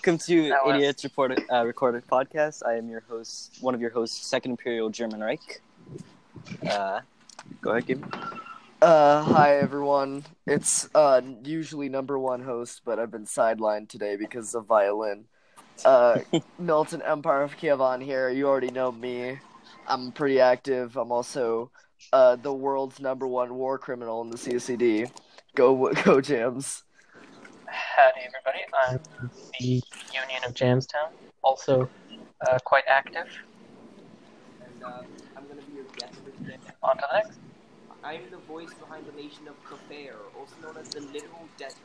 Welcome to That Idiots Reported, uh, Recorded Podcast. I am your host, one of your hosts, Second Imperial German Reich. Uh, go ahead, me. Uh, hi everyone. It's uh usually number one host, but I've been sidelined today because of violin. Uh, Milton Empire of Kievan here. You already know me. I'm pretty active. I'm also uh the world's number one war criminal in the CCD. Go go Jams. Howdy, everybody. I'm the Union of Jamstown, also uh, quite active. and uh, I'm gonna be your guest for today. On to the next. I'm the voice behind the nation of Kafir, also known as the literal desert.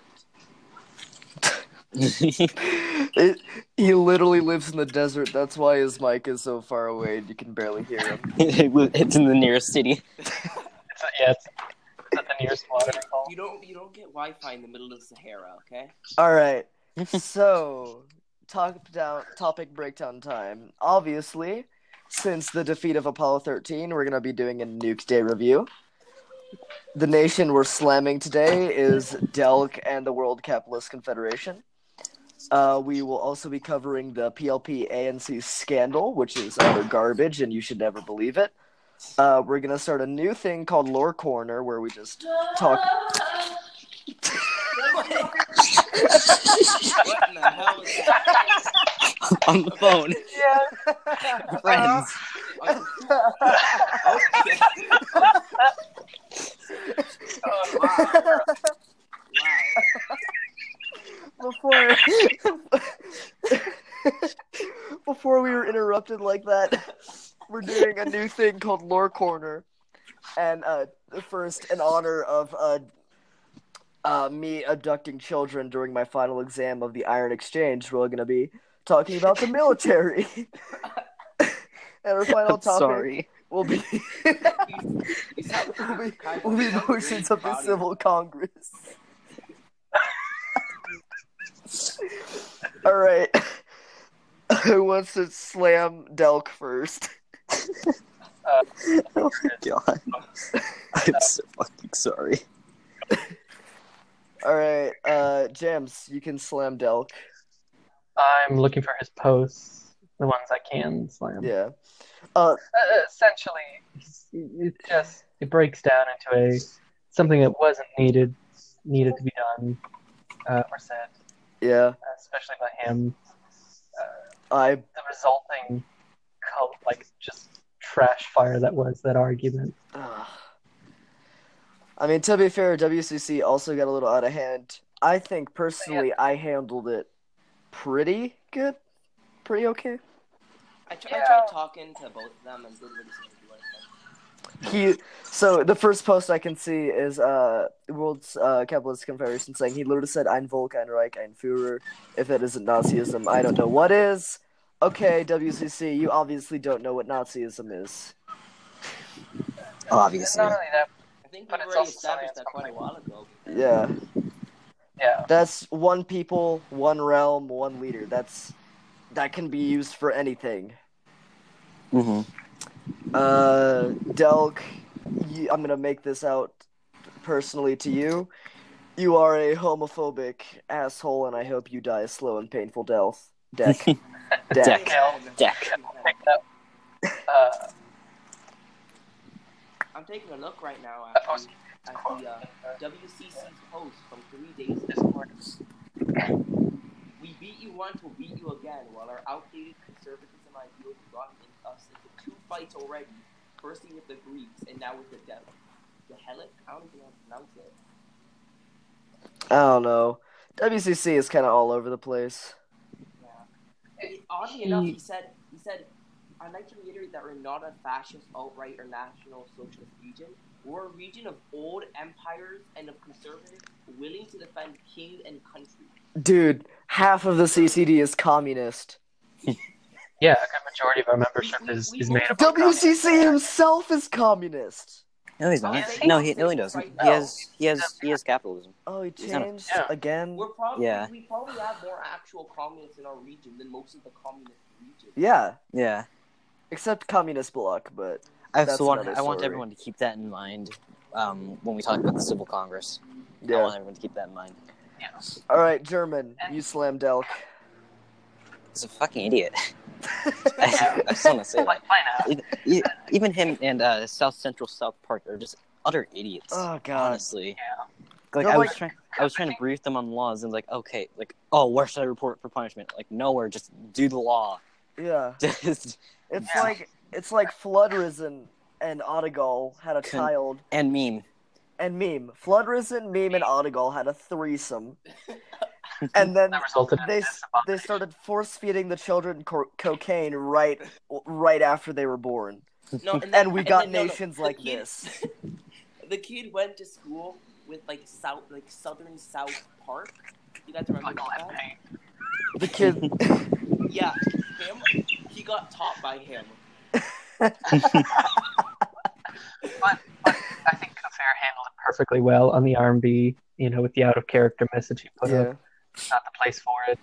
It, he literally lives in the desert. That's why his mic is so far away and you can barely hear him. it's in the nearest city. It's a, yeah, it's, it's at the nearest watering hole. You don't you don't get Wi-Fi in the middle of the Sahara, okay? All right. so, talk down topic breakdown time. Obviously, since the defeat of Apollo 13, we're going to be doing a Nuke Day review. The nation we're slamming today is Delk and the World Capitalist Confederation. Uh, we will also be covering the PLP ANC scandal, which is utter garbage, and you should never believe it. Uh, we're gonna start a new thing called Lore Corner, where we just talk. what in the hell is that? On the phone. Yeah. Friends. Okay. Oh, Wow. before before we were interrupted like that, doing a new thing called Lore Corner, and uh, first in honor of uh, uh, me abducting children during my final exam of the Iron Exchange, we're gonna be talking about the military. and our final I'm topic sorry. will be will be, will be motions of the Civil Congress. All right. Who wants to slam Delk first? Oh my god. I'm so fucking sorry. All right, uh, Jams, you can slam Delk. I'm looking for his posts, the ones I can slam. Yeah. Uh, Uh, essentially, it just it breaks down into a something that wasn't needed needed to be done uh, or said, yeah. especially by him. I The resulting cult, like just trash fire that was that argument. Ugh. I mean, to be fair, WCC also got a little out of hand. I think personally, I handled it pretty good, pretty okay. I, tr- Yeah. I tried talking to both of them and didn't really seem to do anything. He so the first post I can see is uh World's uh, Capitalist Confederation saying he literally said Ein Volk, ein Reich, ein Führer. If it isn't Nazism, I don't know what is. Okay, WCC, you obviously don't know what Nazism is. Obviously. Not only that, I think But it's also established that quite a while ago. Yeah, yeah, that's one people, one realm, one leader. That's that can be used for anything. hmm Uh, Delk, you, I'm gonna make this out personally to you. You are a homophobic asshole, and I hope you die a slow and painful death. Deck. Deck. Deck. Deck. Uh, I'm taking a look right now at the, at the uh, WCC's post from three days ago. Discord. We beat you once, we'll beat you again. While our outdated conservatism ideals brought in us into two fights already. Firstly with the Greeks, and now with the devil. The Helic? I don't even know how to pronounce it. I don't know. WCC is kind of all over the place. It- oddly enough, he said, he said, I'd like to reiterate that we're not a fascist, alt-right, or national socialist region. We're a region of old empires and of conservatives willing to defend king and country. Dude, half of the CCD is communist. Yeah, a good majority of our membership is, is made up. of WCC himself is communist. No, he's not. saying No, he no, he doesn't. now. He has he has he has capitalism. Oh, he He's a- changed Yeah. again. We're probably Yeah. we probably have more actual communists in our region than most of the communist regions. Yeah, Yeah. except communist bloc, but I That's also want another I want everyone to keep that in mind um, when we talk about the Civil Congress. I want everyone to keep that in mind. Yes. All right, German, you slam Delk. He's a fucking idiot. I, I just want to say Play, that. play. Even, even him and uh, South Central South Park are just utter idiots. Oh God. honestly. Yeah. Like They're I was trying, I was trying to brief them on laws and like, okay, like, oh, where should I report for punishment? Like, nowhere, just do the law. Yeah. Just It's Yeah. like it's like Flood Risen and Audigal had a Con- child, and meme. and Meme. Flood Risen, Meme, and Audigal had a threesome, and then That resulted they this they started force feeding the children co- cocaine right right after they were born, No, and, then, and we got then, no, no, nations like kid- this. the kid went to school with like South, like Southern South Park. You guys remember Like that? The kid. Yeah, him. He got taught by him. But, but I think Affair handled it perfectly well on the RMB, you know, with the out of character message he put up. Yeah. It's not the place for it.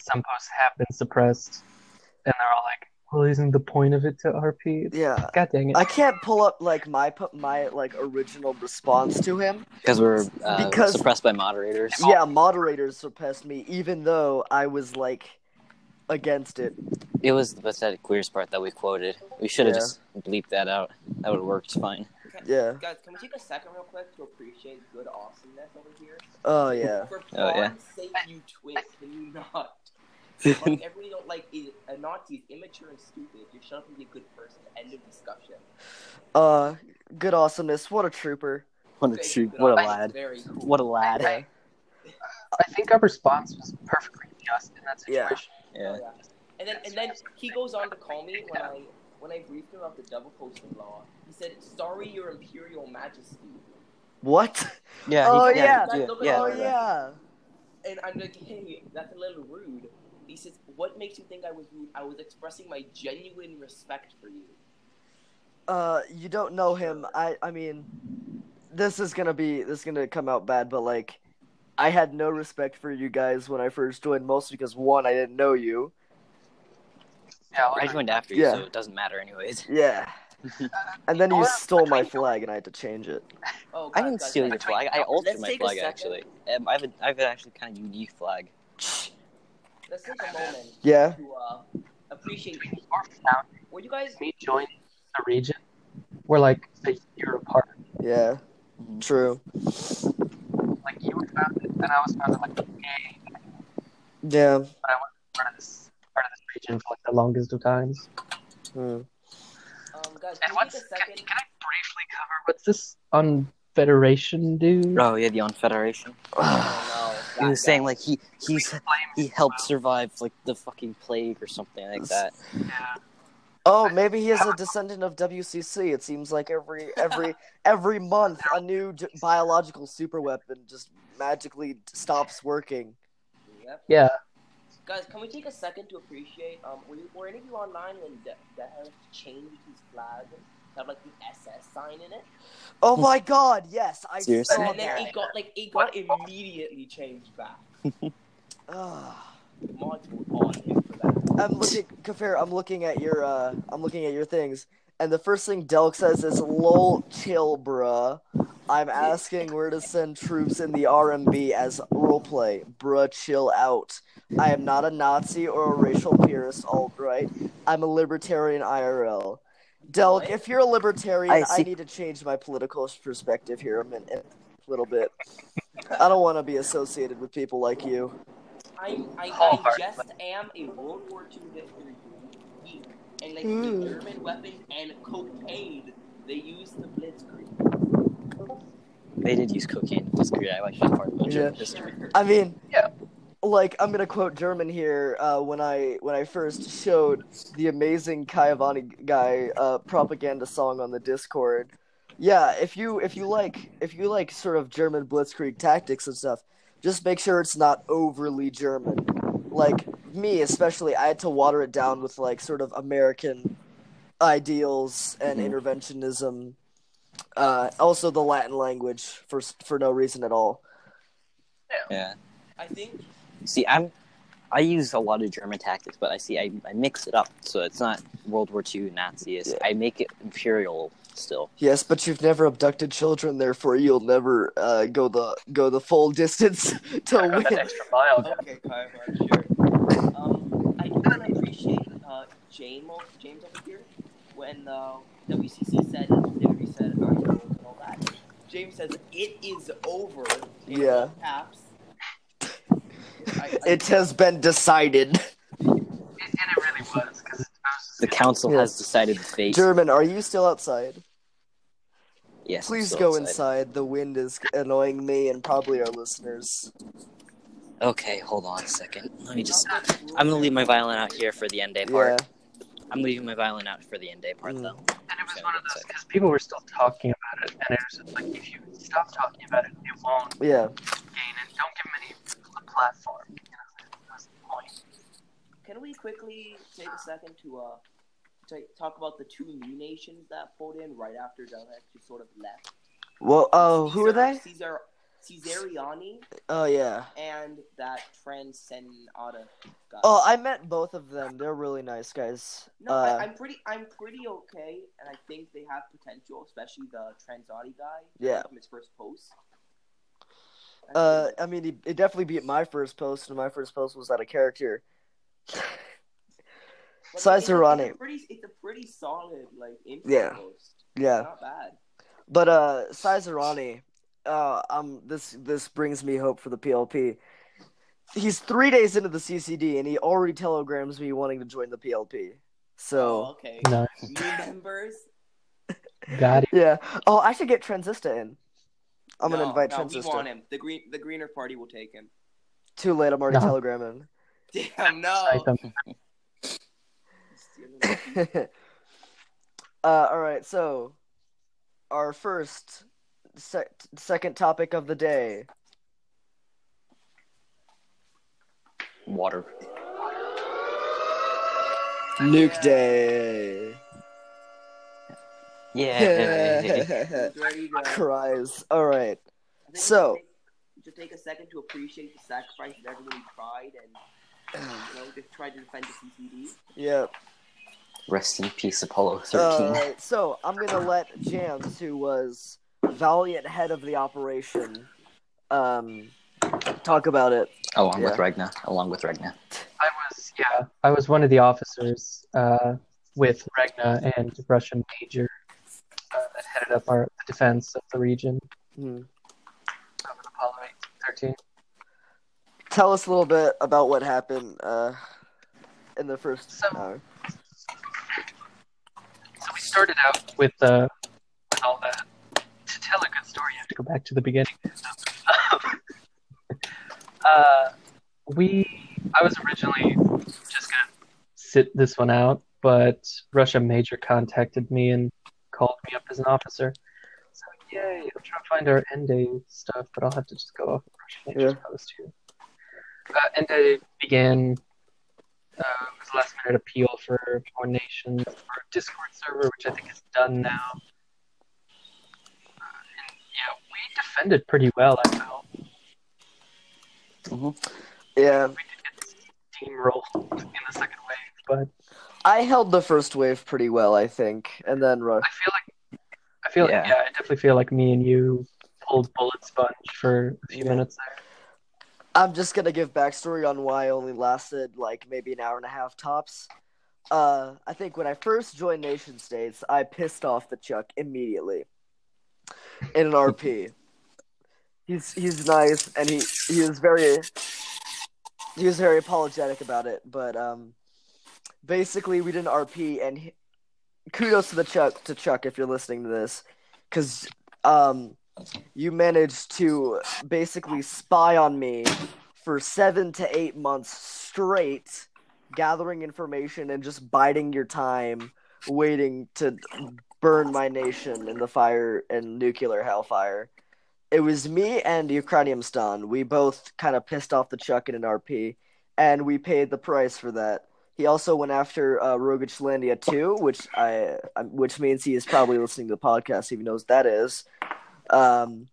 Some posts have been suppressed, and they're all like, "Well, isn't the point of it to RP?" Yeah. God dang it! I can't pull up like my pu- my like original response to him. Because we're uh, Because- suppressed by moderators. Yeah, moderators suppressed me, even though I was like against it. It was the pathetic queers part that we quoted. We should have Yeah. just bleeped that out. That would have worked fine. Yeah. Guys, can we take a second real quick to appreciate good awesomeness over here? Oh yeah. For Oh, yeah. Sake, you twit, can you not? like, everybody don't like is, a Nazi is immature and stupid. You shut up and be a good person. End of discussion. Uh, good awesomeness. What a trooper. what a Thank true, what a lad. Cool. What a lad. Yeah. I think our response was perfectly just in that Yeah. situation. Oh, Yeah. yeah. And then and then he goes on to call me when I when I briefed him about the double posting law. He said, "Sorry, Your Imperial Majesty." What? Yeah. Oh, he, yeah. yeah. Look at yeah. oh yeah. And I'm like, "Hey, that's a little rude." He says, "What makes you think I was rude? I was expressing my genuine respect for you." Uh, you don't know him. I I mean, this is gonna be this is gonna come out bad, but like, I had no respect for you guys when I first joined, mostly because one, I didn't know you. Yeah, I like, joined after you, Yeah. so it doesn't matter anyways. Yeah. And then you Or stole my flag, and I had to change it. Oh, I didn't guys, steal guys, your flag. I altered Let's my flag actually. Um, I have a, I have an actually kind of unique flag. Let's take a moment Yeah. to uh, appreciate. our founding, Were you guys? me join the region, we're like a year apart. Yeah. Mhm. True. Like you were founded, and I was founded like a Yeah. part of this part of this region for like the longest of times. Hmm. Um, guys, And can what's can, can I briefly cover what's this on Federation do? Oh yeah, the Confederation. Oh, no, He was that saying like he he's he helped survive like the fucking plague or something like that. Yeah. Oh, maybe he is a descendant of WCC. It seems like every every every month a new j- biological superweapon just magically stops working. Yeah. Guys, can we take a second to appreciate? Um, were, you, were any of you online when De- Deha changed his flag to have like the SS sign in it? Oh my God! Yes, I Seriously? saw and then that. it got like it got immediately changed back. Ugh. The on him for that. I'm looking, Kafir. I'm looking at your, uh, I'm looking at your things, and the first thing Delk says is "lol, chill, bruh." I'm asking where to send troops in the RMB as roleplay. Bruh, chill out. I am not a Nazi or a racial purist alt right. I'm a libertarian IRL. Delk, What? if you're a libertarian, I I, need to change my political perspective here a, minute, a little bit. I don't want to be associated with people like you. I'm, I, I just am a World War II history geek, and like Hmm. the German weapons and cocaine they use the Blitzkrieg. They did use cocaine. That's great. I like that part of Yeah. German history. I mean, Yeah. Like I'm gonna quote German here. Uh, when I when I first showed the amazing Kayavani guy uh, propaganda song on the Discord. Yeah, if you if you like if you like sort of German blitzkrieg tactics and stuff, just make sure it's not overly German. Like me especially, I had to water it down with like sort of American ideals and Mhm. interventionism. Uh, also the Latin language for for no reason at all. Yeah. I think See, I'm I use a lot of German tactics, but I see I, I mix it up so it's not World War II Nazi. It's- Yeah. I make it imperial still. Yes, but you've never abducted children, therefore you'll never uh, go the go the full distance to I got that win. extra mile. guys. Okay, Kaiba, sure. Um, I do want to appreciate uh, James, James over here when uh, WCC said, Liberty said, I and all that. James says, it is over. in Yeah. Caps. I, I, It has been decided. And it really was because The council Yes. has decided the fate. German, are you still outside? yes. I'm Please still go outside. inside. The wind is annoying me and probably our listeners. Okay, hold on a second. Let me just. I'm gonna leave my violin out here for the end day part. Yeah. I'm leaving my violin out for the end day part Mm. though. And it was one of those because people were still talking about it, and it was just like if you stop talking about it, it won't Yeah. gain it. Don't give them any a platform. You know, that's the point. Can we quickly take a second to uh to talk about the two new nations that pulled in right after Delek just sort of left? Well, oh, who are they? Caesar, Caesariani Oh, yeah. and that Transcenata guy. Oh, I met both of them. They're really nice guys. No, uh, I, I'm pretty. I'm pretty okay, and I think they have potential, especially the Transati guy. Yeah. From his first post. I Uh, think- I mean, it, it definitely beat my first post, and my first post was out of character. Size it's a- It's a pretty. It's a pretty solid like intro Yeah. post. Yeah. Not bad. But uh Caesarani, uh um this this brings me hope for the PLP. He's three days into the CCD and he already telegrams me wanting to join the PLP. Oh, So okay. No, New members. got it. yeah. Oh, I should get Transista in. I'm gonna invite no, We want him. The green. The greener party will take him. Too late. I'm already No. telegramming. Damn no. Uh, all right. So, our first, sec- second topic of the day. Water. Nuke Day. Yeah. There you go. Cries. All right. I think we So- should take, take a second to appreciate the sacrifice that everyone tried and you know just tried to defend the CCD. Yeah. Rest in peace, Apollo 13. All right. So I'm gonna let Jams, who was valiant head of the operation, um, talk about it. along with. Regna. Along with Regna. I was yeah, I was one of the officers uh, with Regna and Russian Major uh, that headed up our the defense of the region Hmm. of Apollo 13. Tell us a little bit about what happened uh, in the first So- hour. So we started out with uh, with all that. To tell a good story, you have to go back to the beginning. uh, we, I was originally just gonna sit this one out, but Russia Major contacted me and called me up as an officer. So yay! I'm trying to find our end day stuff, but I'll have to just go off of Russia Major's post here. Uh, end day began. Uh, it was a last minute appeal for more nations for Discord server, which I think is done now. And yeah, we defended pretty well. I felt Mhm. Yeah, we did get steamrolled in the second wave, but I held the first wave pretty well, I think, and then Rush. I feel like I feel Yeah. like yeah, I definitely feel like me and you pulled bullet sponge for a few Yeah. minutes there. I'm just gonna give backstory on why I only lasted like maybe an hour and a half tops. Uh, I think when I first joined Nation States, I pissed off the Chuck immediately in an RP. he's he's nice and he he was very he was very apologetic about it, but um, basically we did an RP and he, kudos to the Chuck to Chuck if you're listening to this, because um, you managed to basically spy on me for seven to eight months straight, gathering information and just biding your time, waiting to burn my nation in the fire and nuclear hellfire. It was me and Ukrainian Stan. We both kind of pissed off the Chuck in an RP, and we paid the price for that. He also went after uh, Rogachlandia too, which I, which means he is probably listening to the podcast if he knows that is. Um,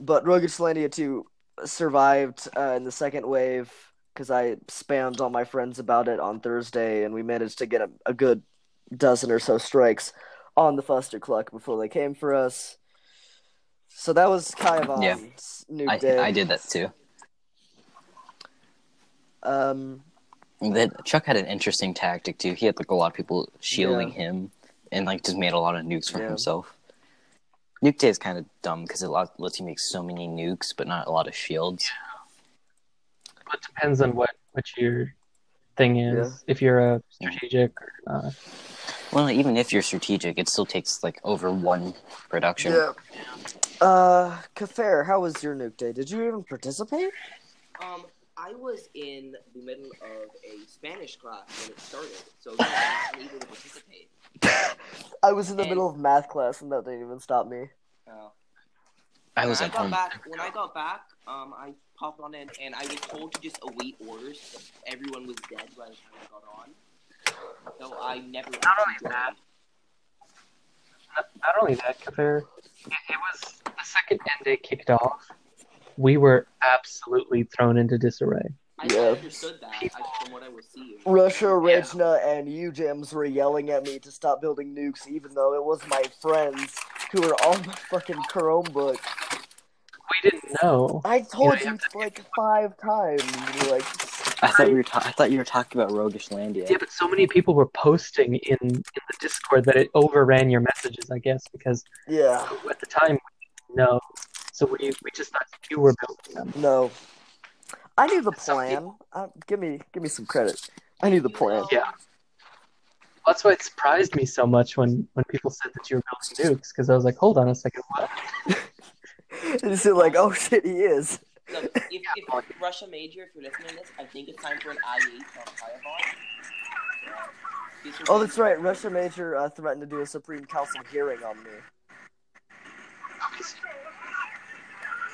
but Rogachlandia 2 survived uh, in the second wave because I spammed all my friends about it on Thursday, and we managed to get a, a good dozen or so strikes. On the Fustercluck before they came for us. So that was kind of on Yeah. Nuke I, Day. I did that too. Um, That Chuck had an interesting tactic too. He had like a lot of people shielding Yeah. him, and like just made a lot of nukes for Yeah. himself. Nuke Day is kind of dumb because it lets you make so many nukes, but not a lot of shields. It depends on what what your thing is. If you're a strategic or not. Well, even if you're strategic, it still takes like over one production. yeah. Uh, Kafair, how was your Nuke Day? Did you even participate? Um, I was in the middle of a Spanish class when it started, so yeah, I wasn't able to participate. I was in the And- middle of math class, and that didn't even stop me. Uh, I when was I got home. back. When I got back, um, I popped on in, and I was told to just await orders. Everyone was dead by the time I got on, so I never Not only actually that. joined. Not, not only that, Kafir, it, it was the second end day kicked off. We were absolutely thrown into disarray. I Yeah. understood that I, from what I was seeing. Russia, Yeah. and you, UGEMS were yelling at me to stop building nukes, even though it was my friends who were on the fucking Chromebook. We didn't know. I told Yeah, you like five times. You're like, I thought you were. Ta- I thought you were talking about Roguish Landia. Yeah, but so many people were posting in, in the Discord that it overran your messages, I guess, because yeah, at the time, no. So we, we just thought you were building them. no. I knew the Some plan. Uh, give me, give me some credit. I knew the plan. Yeah. That's why it surprised me so much when, when people said that you were building nukes, because I was like, hold on a second, what? And you like, oh shit, he is. Look, if, if Russia Major, if you're listening to this, I think it's time for an IH on Fireball. Oh, that's right. Russia Major uh, threatened to do a Supreme Council hearing on me.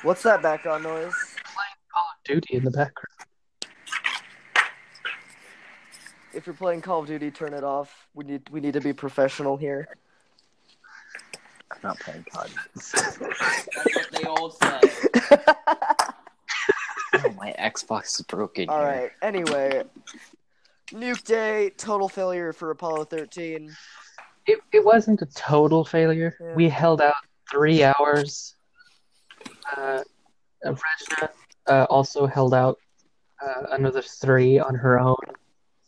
What's that background noise? Playing Call of Duty in the background. If you're playing Call of Duty, turn it off. We need we need to be professional here. I'm not playing COD. That's what they all say. oh, my Xbox is broken. All here. right. Anyway, Nuke Day, total failure for Apollo 13. It, it wasn't a total failure. Yeah. We held out three hours. Uh, Regina uh, also held out uh, another three on her own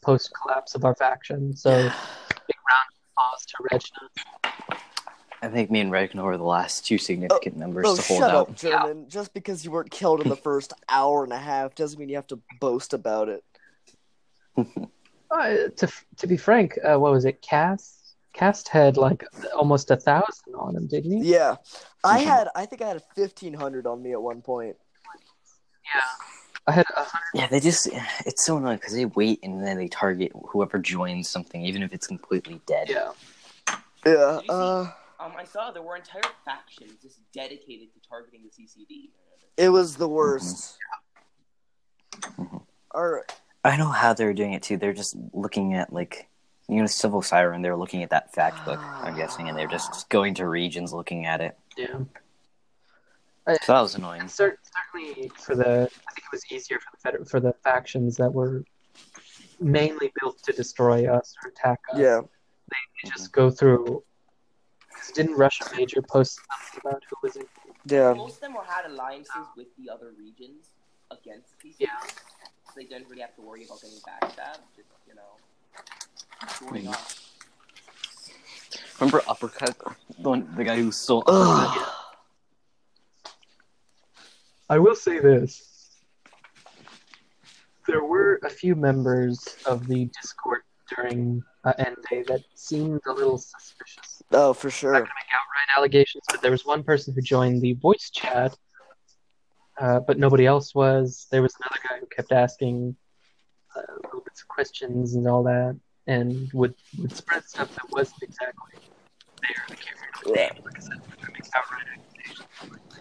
post collapse of our faction. So, big round of applause to Regina. I think me and Regna were the last two significant members Oh, to hold shut out. up, German. Just because you weren't killed in the first hour and a half doesn't mean you have to boast about it. Uh, to to be frank, uh, what was it? Cast Cast had like almost a thousand on him, didn't he? Yeah, I Mhm. had. I think I had fifteen hundred on me at one point. Yeah. I had a hundred. Yeah, they just, it's so annoying because they wait and then they target whoever joins something, even if it's completely dead. Yeah. Yeah. Did you see- Uh, Um, I saw there were entire factions just dedicated to targeting the CCD. it was the worst. Mhm. Or I know how they're doing it too. They're just looking at, like, you know, Civil Siren, they're looking at that fact book, I'm guessing, and they're just going to regions looking at it. Yeah. So that was annoying. Cer- certainly for the, I think it was easier for the feder- for the factions that were mainly built to destroy us or attack us. yeah, They just go through. Because didn't Russia Major post something about who was in? yeah. Most of them were had alliances with the other regions against CCD. Yeah. So they didn't really have to worry about getting backstabbed. Just, you know, going off. Remember Uppercut? The, one, the guy who stole Ugh. I will say this. There were a few members of the Discord during uh, End Day that seemed a little suspicious. Oh, for sure. I'm not to make outright allegations, but there was one person who joined the voice chat, uh, but nobody else was. There was another guy who kept asking uh, little bits of questions and all that, and would, would spread stuff that wasn't exactly there. I can't remember Yeah. name. Like I said, I'm not going to make outright accusations.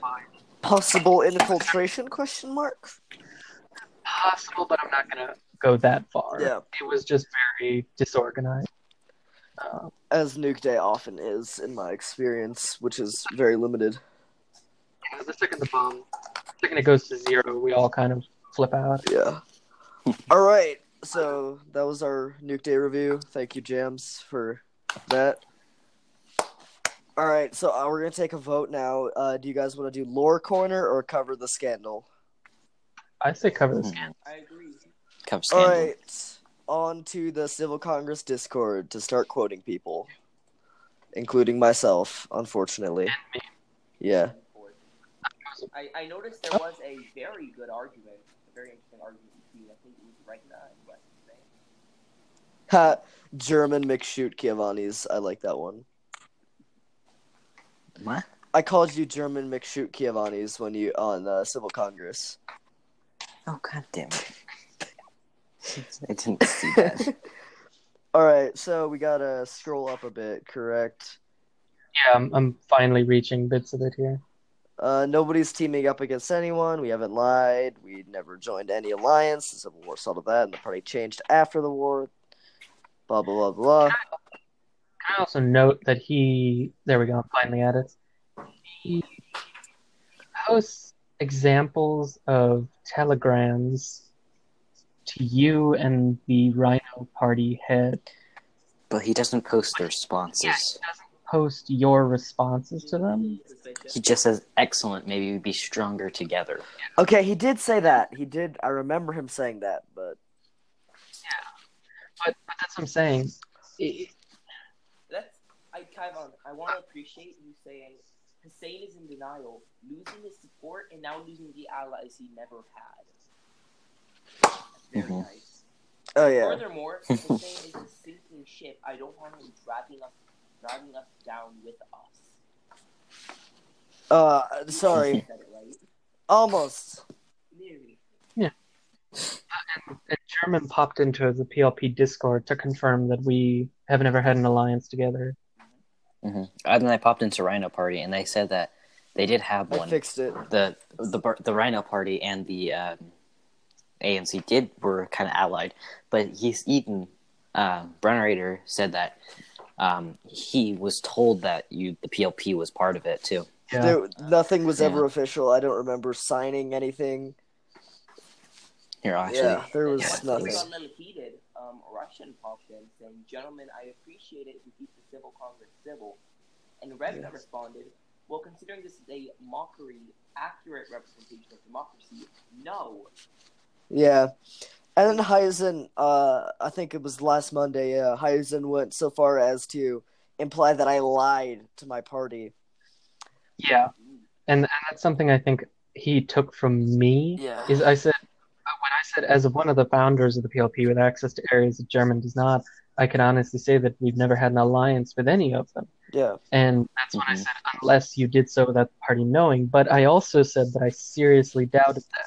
Like. Possible infiltration? Question mark. Possible, but I'm not going to go that far. Yeah, It was just very disorganized. Uh, as Nuke Day often is in my experience, which is very limited. yeah, the second the bomb, the second it goes to zero, we all kind of flip out. Yeah. All right. So that was our Nuke Day review. Thank you, Jams, for that. All right, so uh, we're gonna take a vote now. Uh, do you guys want to do lore corner or cover the scandal? I say cover the scandal. I agree. Cover All scandal. right, on to the Civil Congress Discord to start quoting people, including myself, unfortunately. Yeah. I, I noticed there was a very good argument, a very interesting argument between I think it was Regna and West Spain. Ha, German McShoot Giovanni's. I like that one. What? I called you German McShoot Giovanni's when you on uh, Civil Congress. Oh god damn it! I didn't see that. All right, so we gotta scroll up a bit, correct? Yeah, I'm, I'm finally reaching bits of it here. Uh, nobody's teaming up against anyone. We haven't lied. We never joined any alliance. The Civil War settled that, and the party changed after the war. Blah blah blah blah. Can I also note that he, there we go, I'm finally at it. He posts examples of telegrams to you and the Rhino Party head. But he doesn't post the responses. Yeah, he doesn't post your responses to them. He just says, "Excellent. Maybe we'd be stronger together." Okay, he did say that. He did. I remember him saying that, but But, but that's what I'm saying. It- That's I Kaivan, I want to appreciate you saying Hussein is in denial, losing his support and now losing the allies he never had. Very Mhm. nice. oh yeah. Furthermore, Hussein is a sinking ship. I don't want him dragging us, dragging us down with us. Uh, sorry. Right. Almost. Nearly. Yeah. And German popped into the PLP Discord to confirm that we have never had an alliance together. Mm-hmm. And then I popped into Rhino Party, and they said that they did have I one. fixed it. the the the Rhino Party and the um, ANC did were kind of allied, but he's even uh, Brenner said that um, he was told that you the PLP was part of it too. Yeah. There, nothing was ever Yeah. official. I don't remember signing anything. Here, actually, yeah, there was yeah, nothing. things got a um, Russian popped in saying, "Gentlemen, I appreciate it if you keep the civil Congress civil." And Revna Yes. responded, "Well, considering this is a mockery, accurate representation of democracy, no." Yeah. And then Heisen, uh, I think it was last Monday, uh, Heisen went so far as to imply that I lied to my party. Yeah, and, and that's something I think he took from me. Yeah. Is I said uh, when I said as one of the founders of the PLP with access to areas that German does not, I can honestly say that we've never had an alliance with any of them. Yeah. And that's when I Mhm. said unless you did so without the party knowing. But I also said that I seriously doubted that.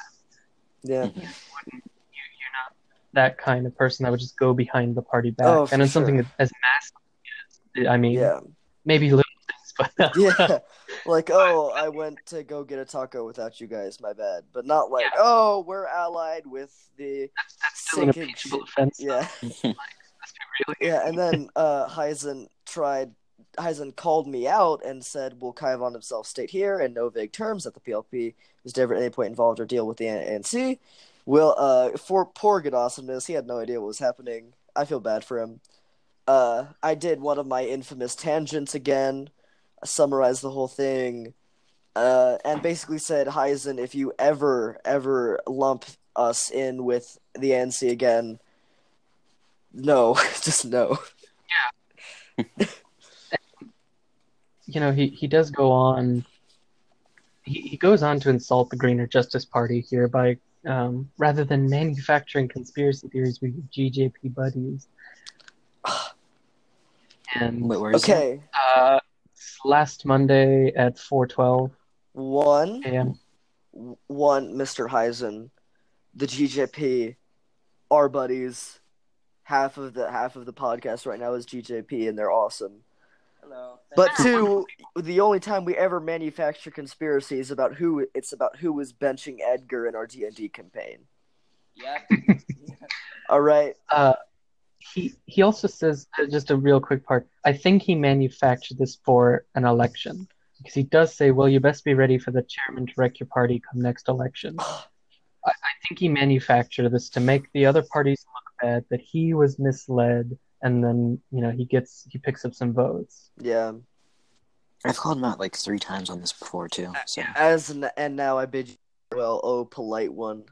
Yeah. You, you're not that kind of person that would just go behind the party back. Oh, and it's something sure. as massive. As, I mean, Yeah. maybe little things, but Yeah. like, oh, I went to go get a taco without you guys, my bad. But not like, Yeah. oh, we're allied with the that's, that's still an impeachable offense. Yeah. Really Yeah, and then uh Heisen tried Heisen called me out and said, "Will Kaivan himself state here in no vague terms that the PLP was never at any point involved or deal with the ANC?" Will uh for poor good awesomeness, he had no idea what was happening. I feel bad for him. Uh, I did one of my infamous tangents again. Summarized the whole thing, uh, and basically said, Heisen, if you ever ever lump us in with the ANC again, no, just no. you know, he, he does go on. He, he goes on to insult the Greener Justice Party here by um, rather than manufacturing conspiracy theories with GJP buddies. And Wait, where is that? Okay, uh, last Monday at 4:12 one, a.m. one, Mr. Heisen, the GJP, our buddies. Half of the half of the podcast right now is GJP, and they're awesome. Hello. But two, the only time we ever manufacture conspiracies about who it's about who was benching Edgar in our D and D campaign. yeah. All right, Uh, he he also says uh, just a real quick part. I think he manufactured this for an election because he does say, "Well, you best be ready for the chairman to wreck your party come next election." I, I think he manufactured this to make the other parties look bad that he was misled, and then you know he gets he picks up some votes. yeah, I've called him out like three times on this before too. So As n- and now I bid you well, oh polite one.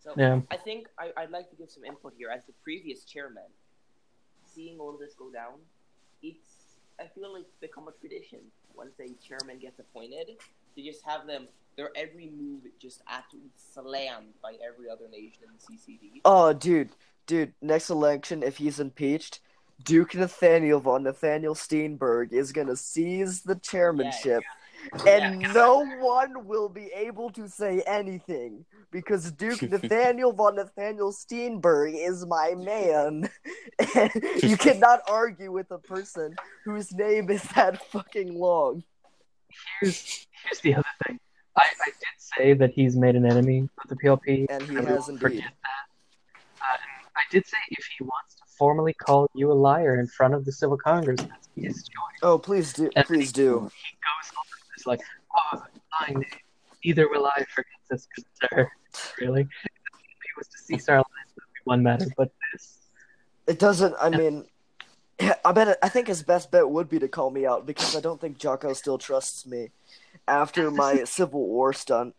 So Yeah. I think I, I'd like to give some input here as the previous chairman. Seeing all of this go down, it's I feel like it's become a tradition once a chairman gets appointed to just have them their every move just absolutely slammed by every other nation in the CCD. Oh, dude, dude. Next election, if he's impeached, Duke Nathaniel von Nathaniel Steenberg is gonna seize the chairmanship, and no one will be able to say anything because Duke Nathaniel von Nathaniel Steenberg is my man. And you cannot argue with a person whose name is that fucking long. Here's here's the other thing. I, I did say that he's made an enemy of the PLP. And he has indeed. forget that. Uh, I did say if he wants to formally call you a liar in front of the Civil Congress, that's his choice. Oh, please do, And please do. He goes on this like, oh, lying. Neither will I forget this, sir. Really? If he was to cease our that would be one matter, but this. It doesn't. I mean, I bet. I think his best bet would be to call me out because I don't think Jocko still trusts me after my Civil War stunt.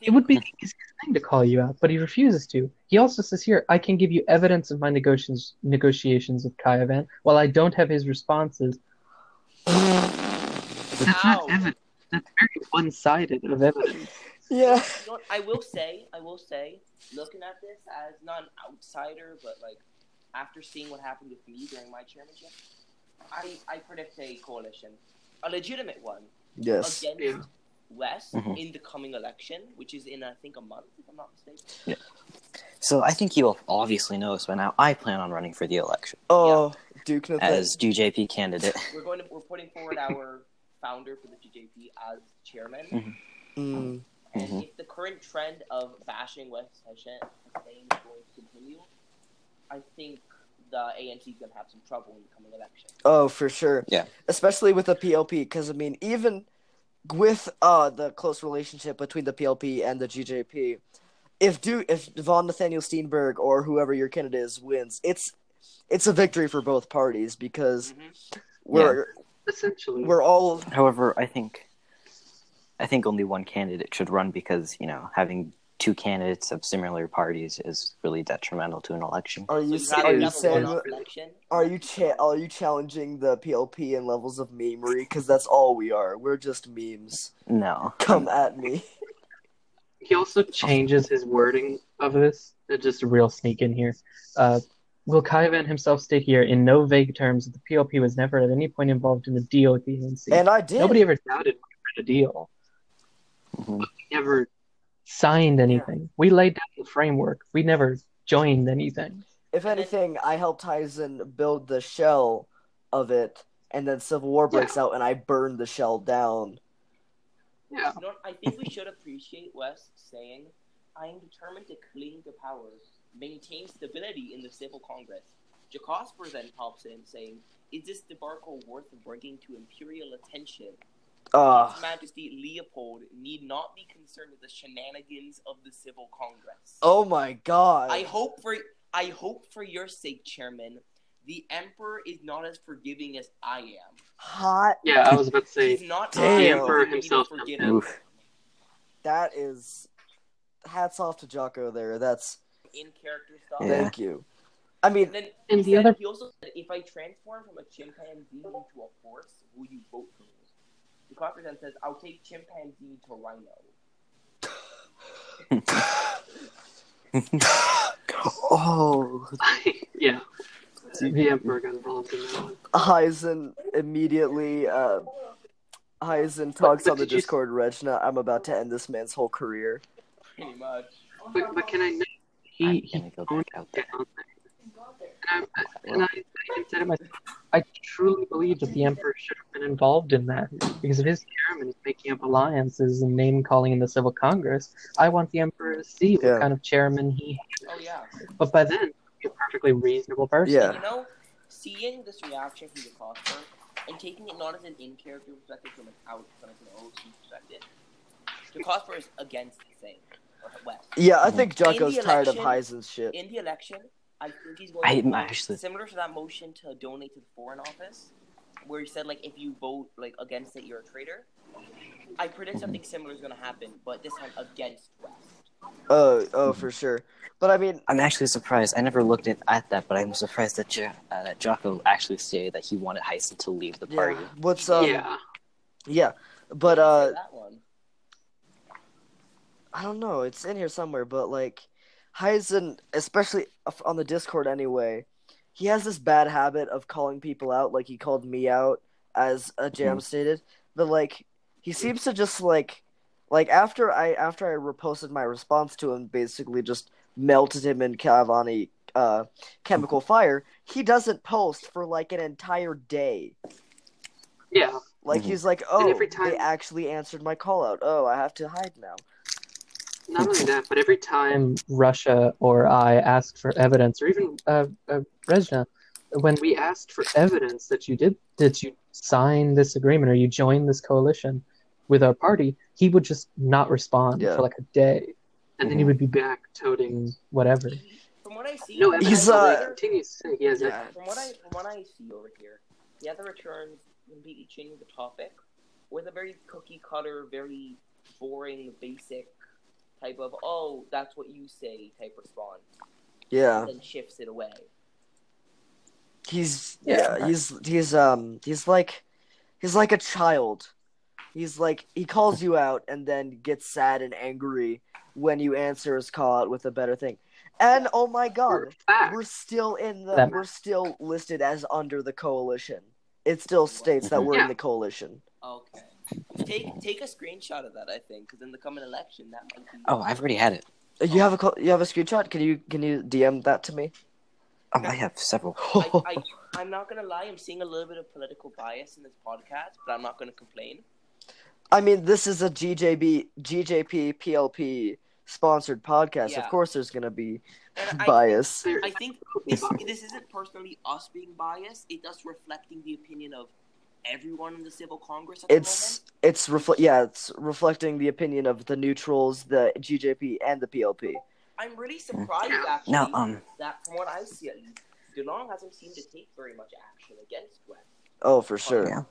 It would be the easiest thing to call you out, but he refuses to. He also says here, I can give you evidence of my negotiations negotiations with Kyavan, while I don't have his responses. That's Ow. not evidence. That's very one-sided of evidence. Yeah. You know? I will say, I will say, looking at this as not an outsider, but like after seeing what happened with me during my chairmanship, I I predict a coalition, a legitimate one, Yes. against Yeah. West Mhm. in the coming election, which is in I think a month, if I'm not mistaken. Yeah. so I think you will obviously know this by now. I plan on running for the election Oh, Duke Nathaniel. as DJP candidate. We're going to we're putting forward our founder for the DJP as chairman. Mhm. Mm. And Mhm. if the current trend of bashing West Hessian Hussein is going to continue, I think the ANC is going to have some trouble in the coming election. Oh, for sure. Yeah. Especially with the PLP, because I mean, even with uh the close relationship between the PLP and the GJP, if do if von Nathaniel Steenberg or whoever your candidate is wins, it's it's a victory for both parties because Mhm. we're Essentially. we're all However, I think I think only one candidate should run because you know having two candidates of similar parties is really detrimental to an election. are So you you'd are you saying election? are you cha- are you challenging the PLP in levels of memery? Because that's all we are. We're just memes. No, Come at me. He also changes his wording of this. Just a real sneak in here. Uh, will Kaivan himself state here in no vague terms that the PLP was never at any point involved in a deal with the ANC? And I did. Nobody ever doubted we were in a deal. Mhm. Never signed anything. We laid down the framework. We never joined anything. If anything, I helped Heisen build the shell of it, and then Civil War breaks out, and I burned the shell down. Yeah. You know? I think we should appreciate West saying, I am determined to cling to power, maintain stability in the civil Congress. Jacosper then pops in saying, Is this debacle worth bringing to imperial attention? Uh, His Majesty Leopold need not be concerned with the shenanigans of the civil Congress. oh my god. I hope for I hope for your sake, Chairman, the Emperor is not as forgiving as I am. Hot. Yeah, I was about to say He's not Damn. the Emperor himself. forgive. Oof. That is. Hats off to Jocko there. That's. in character stuff. Yeah. Thank you. I mean, And then And he, the said, other- he also said, if I transform from a chimpanzee into a horse, will you vote for me? The copper then says, I'll take chimpanzee to rhino. oh, yeah. The Emperor got involved in that one. Heisen immediately. Uh, Heisen talks but on the did you- Discord, Regina. I'm about to end this man's whole career. Pretty much. But, but can I note, he, I'm he gonna go back out there. down. And I, and I, I said it myself. I truly believe that the Emperor should have been involved in that because if his chairman is making up alliances and name calling in the Civil Congress, I want the Emperor to see Yeah. what kind of chairman he. Oh, yeah. But by then, he's a perfectly reasonable person. Yeah. You know, seeing this reaction from the cosper and taking it not as an in character perspective, from an out, from an OC perspective, the cosper is against the thing. Or West. Yeah, I think In Jocko's tired of Heisen's shit. In the election, I think he's going I- to actually- similar to that motion to donate to the foreign office. where he said like if you vote like against it, you're a traitor. I predict something similar is gonna happen, but this time against West. Oh, oh, for sure. But I mean, I'm actually surprised. I never looked at, at that, but I'm surprised that jo- uh, that Jocko actually stated that he wanted Heisen to leave the yeah. party. What's um? yeah. Yeah, but uh, that one. I don't know. It's in here somewhere, but like Heisen, especially on the Discord anyway, he has this bad habit of calling people out. Like he called me out, as a Jam stated. But like he seems to just like, like after I after I reposted my response to him, basically just melted him in Cavani uh, chemical fire. He doesn't post for like an entire day. Yeah. Like Mhm. he's like, oh, every time- they actually answered my call out. Oh, I have to hide now. Not only that, but every time Russia or I asked for evidence, or even uh, uh, Rezna, when we asked for evidence that you did that you sign this agreement or you joined this coalition with our party, he would just not respond Yeah. for like a day, and then he would be back toting whatever. From what I see, No. He's, uh, he continues to say he has Yeah. From what I from what I see over here, he has returns return completely changing the topic with a very cookie cutter, very boring, basic type of oh that's what you say type response, Yeah. and then shifts it away. He's Yeah. yeah, he's he's um he's like he's like a child. He's like he calls you out and then gets sad and angry when you answer his call out with a better thing. And oh my For god, fact. we're still in the That- we're still listed as under the coalition. It still states that we're Yeah. in the coalition. Okay, take take a screenshot of that. I think because in the coming election that might be. Oh, I've already had it. Uh, You have a co- you have a screenshot? Can you can you DM that to me? Oh, I have several. I, I, I'm not gonna lie. I'm seeing a little bit of political bias in this podcast, but I'm not gonna complain. I mean, this is a GJB GJP PLP sponsored podcast. Yeah. Of course, there's gonna be And I, bias. There- I think this this isn't personally us being biased. It's us reflecting the opinion of everyone in the civil congress at It's it's refle- yeah, it's reflecting the opinion of the neutrals, the GJP, and the PLP. I'm really surprised actually Now, um, that from what I see at least, DeLong hasn't seemed to take very much action against West. Oh, for sure. Yeah.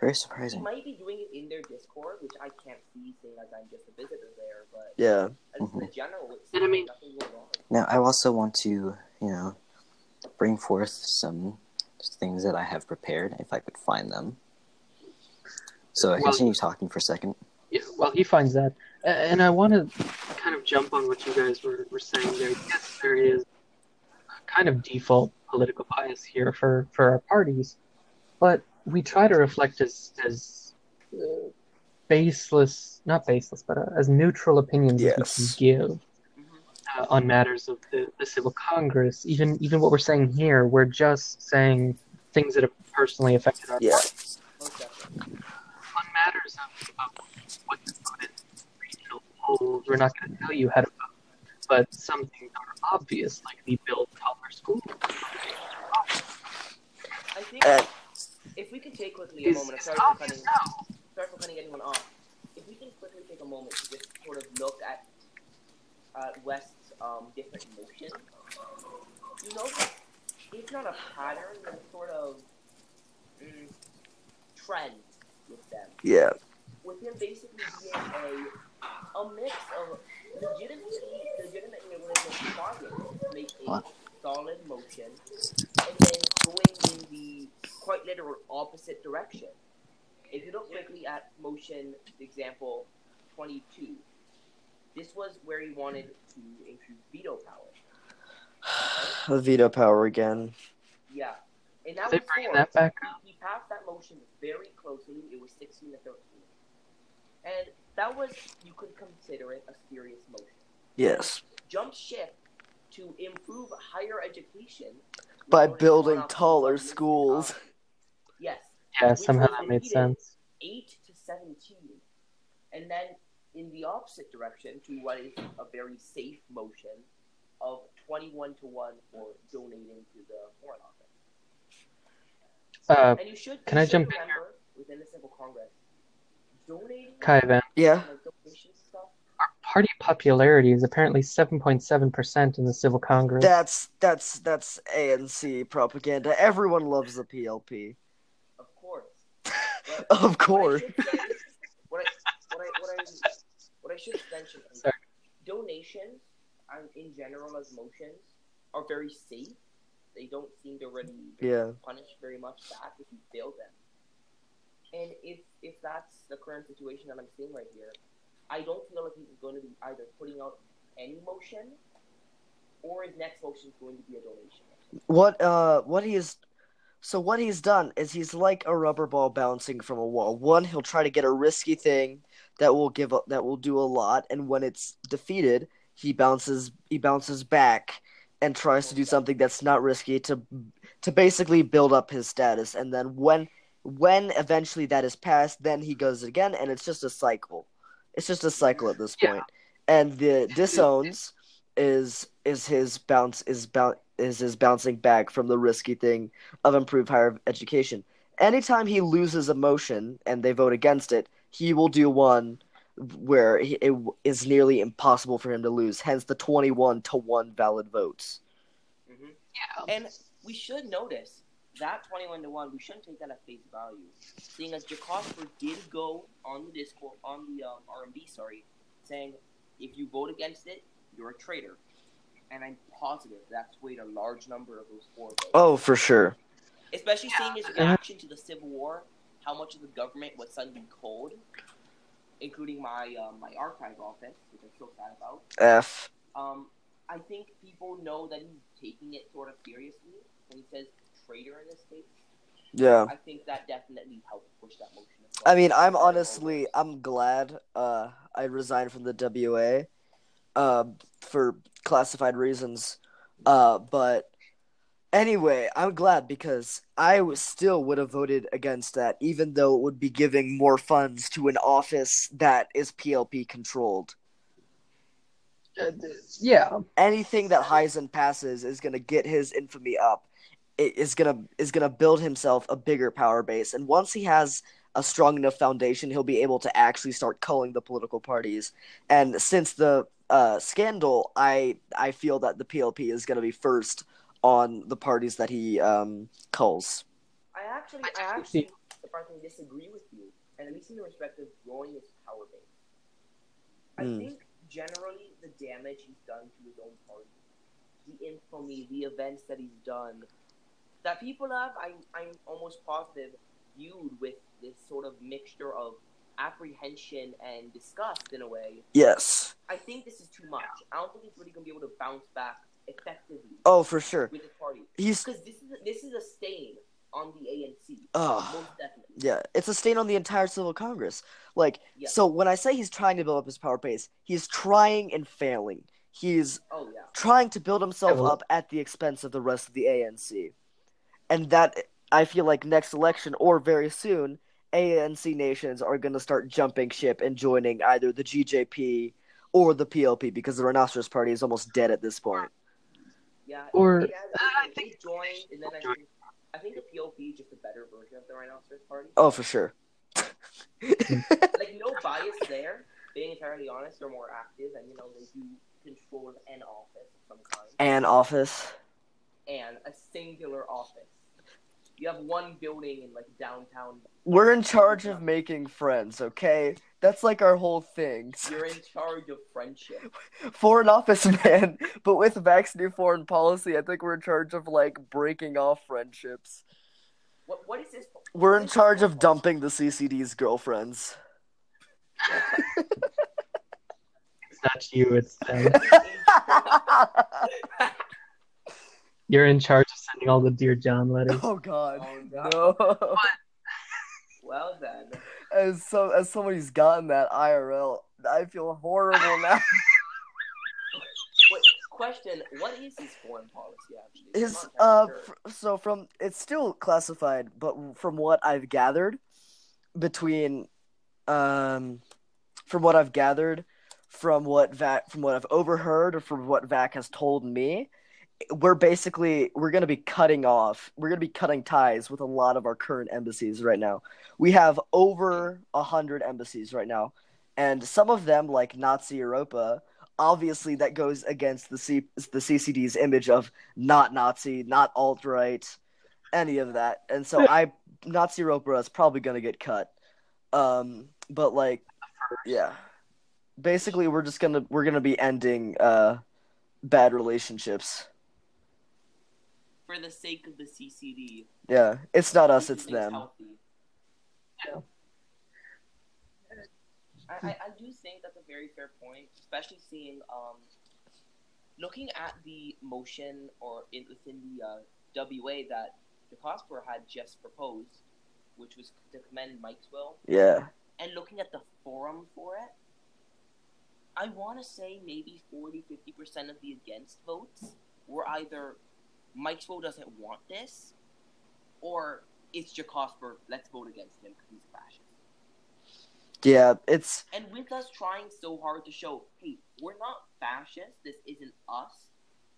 very He surprising. might be doing it in their Discord, which I can't see, seeing as I'm just a visitor there. But Yeah. as in general, it's And I mean- nothing going on. Now, I also want to, you know, bring forth some things that I have prepared, if I could find them. So, Well- continue talking for a second. Yeah, well, he finds that, and I want to kind of jump on what you guys were, were saying there. Yes, there is a kind of default political bias here for, for our parties, but we try to reflect as as uh, baseless, not baseless, but uh, as neutral opinions Yes. as we can give. Uh, on matters of the, the civil Congress. Even even what we're saying here, we're just saying things that have personally affected our Yeah. party Most definitely. on matters of, of what to vote in regional polls, we're not going to tell you how to vote. But some things are obvious, like the build taller schools. I think Uh, if we could take quickly a moment, it's sorry for obvious cutting, now. sorry for cutting anyone off. If we can quickly take a moment to just sort of look at uh, West's um, different motions, you know, it's not a pattern, but a sort of mm, trend with them. Yeah. With him basically being a a mix of legitimately legitimately original target to make a What? solid motion and then going in the quite literal opposite direction. If you look quickly at motion example twenty two, this was where he wanted to introduce veto power. A veto power again. Yeah. And that Are they was bringing that back He, he passed that motion very closely. It was 16 to 13. And that was, you could consider it a serious motion. Yes. Jump ship to improve higher education By in order to building taller schools. yes. Yeah, somehow that made sense. 8 to 17. And then in the opposite direction to what is a very safe motion of 21 to 1 for donating to the Foreign Office. Uh, And you should. Can you I should jump in remember Within the civil congress, donating Kaivan, Yeah. like donation stuff. our party popularity is apparently 7.7% in the Civil Congress. That's that's that's ANC propaganda. Everyone loves the PLP. Of course. Of course. What I, should say is- what I, what I, what I, what I should mention Sorry. donations, um, in general, as motions, are very safe. They don't seem to really Yeah. punish very much back if you fail them. And if if that's the current situation that I'm seeing right here, I don't feel like he's going to be either putting out any motion, or his next motion is going to be a donation. What uh what he's so what he's done is he's like a rubber ball bouncing from a wall. One, he'll try to get a risky thing that will give up that will do a lot, and when it's defeated, he bounces he bounces back and tries to do something that's not risky to to basically build up his status. And then when when eventually that is passed, then he goes again, and it's just a cycle. It's just a cycle at this Yeah. point. And the disowns is is his bounce is bounce is his bouncing back from the risky thing of improved higher education. Anytime he loses a motion and they vote against it, he will do one where he, it is nearly impossible for him to lose. Hence the twenty-one to one valid votes. hmm Yeah. And we should notice that 21 to 1, we shouldn't take that at face value. Seeing as Jacosper did go on the Discord, on the um, RMB, sorry, saying if you vote against it, you're a traitor. And I'm positive that's swayed a large number of those four votes. Oh, for sure. Especially seeing his reaction to the Civil War, how much of the government was suddenly cold, including my um, my archive office, which I'm so sad about. F. Um, I think people know that he's taking it sort of seriously when he says traitor in this case. Yeah. I think that definitely helped push that motion. I mean, I'm honestly, I'm glad uh, I resigned from the WA uh, for classified reasons. Uh, but anyway, I'm glad because I was, still would have voted against that, even though it would be giving more funds to an office that is PLP controlled. Uh, yeah. Anything that Heisen passes is gonna get his infamy up. It is gonna is gonna build himself a bigger power base, and once he has a strong enough foundation, he'll be able to actually start culling the political parties. And since the uh, scandal, I I feel that the PLP is gonna be first on the parties that he um, culls. I actually, I actually surprisingly disagree with you, and at least in the respect of growing his power base. I Hmm. think generally the damage he's done to his own party, the infamy, the events that he's done, that people have, I'm, I'm almost positive, viewed with this sort of mixture of apprehension and disgust in a way. Yes. I think this is too much. I don't think he's really gonna be able to bounce back effectively Oh, for sure. with his party He's because this is a, this is a stain on the ANC. oh Most definitely. yeah. It's a stain on the entire civil Congress. Like Yeah. so, when I say he's trying to build up his power base, he's trying and failing. He's Oh yeah. trying to build himself up at the expense of the rest of the ANC. And that I feel like next election or very soon, ANC nations are going to start jumping ship and joining either the GJP or the PLP because the Rhinoceros Party is almost dead at this point. Yeah. Or- it uh, I think- it joined, and then I think I think the PLP is just a better version of the Rhinoceros Party. Oh, for sure. Like no bias there. Being entirely honest, they're more active, and you know they do control an office of some kind An office. and a singular office. You have one building in like downtown. We're in charge of making friends, okay? That's like our whole thing. You're in charge of friendship. Foreign office man, but with Vax's new foreign policy, I think we're in charge of like breaking off friendships. What what is this? We're what in charge this of dumping the CCD's girlfriends. It's not you, it's them. You're in charge of sending all the Dear John letters. oh God, Oh, no! well then. as so as somebody who's gotten that IRL, I feel horrible now. What, question: What is his foreign policy actually? I'm His uh, sure. fr- so from it's still classified, but from what I've gathered, between, um, from what I've gathered, from what Vac, from what I've overheard, or from what Vac has told me, we're basically we're gonna be cutting off. We're gonna be cutting ties with a lot of our current embassies right now. We have over a hundred embassies right now, and some of them, like Nazi Europa, obviously that goes against the C- the CCD's image of not Nazi, not alt right, any of that, and so I Nazi Europa is probably gonna get cut. Um, but like, yeah, basically we're just gonna we're gonna be ending uh bad relationships. For the sake of the CCD. Yeah, it's not us, it's them. Yeah. I, I, I do think that's a very fair point, especially seeing um, looking at the motion or in, within the uh, WA that Jacosper had just proposed, which was to commend Mike's will, Yeah, and looking at the forum for it, I want to say maybe 40 50% of the against votes were either Mike's will doesn't want this, or it's Jacosper, let's vote against him because he's a fascist. yeah, it's And with us trying so hard to show, hey, we're not fascists, this isn't us,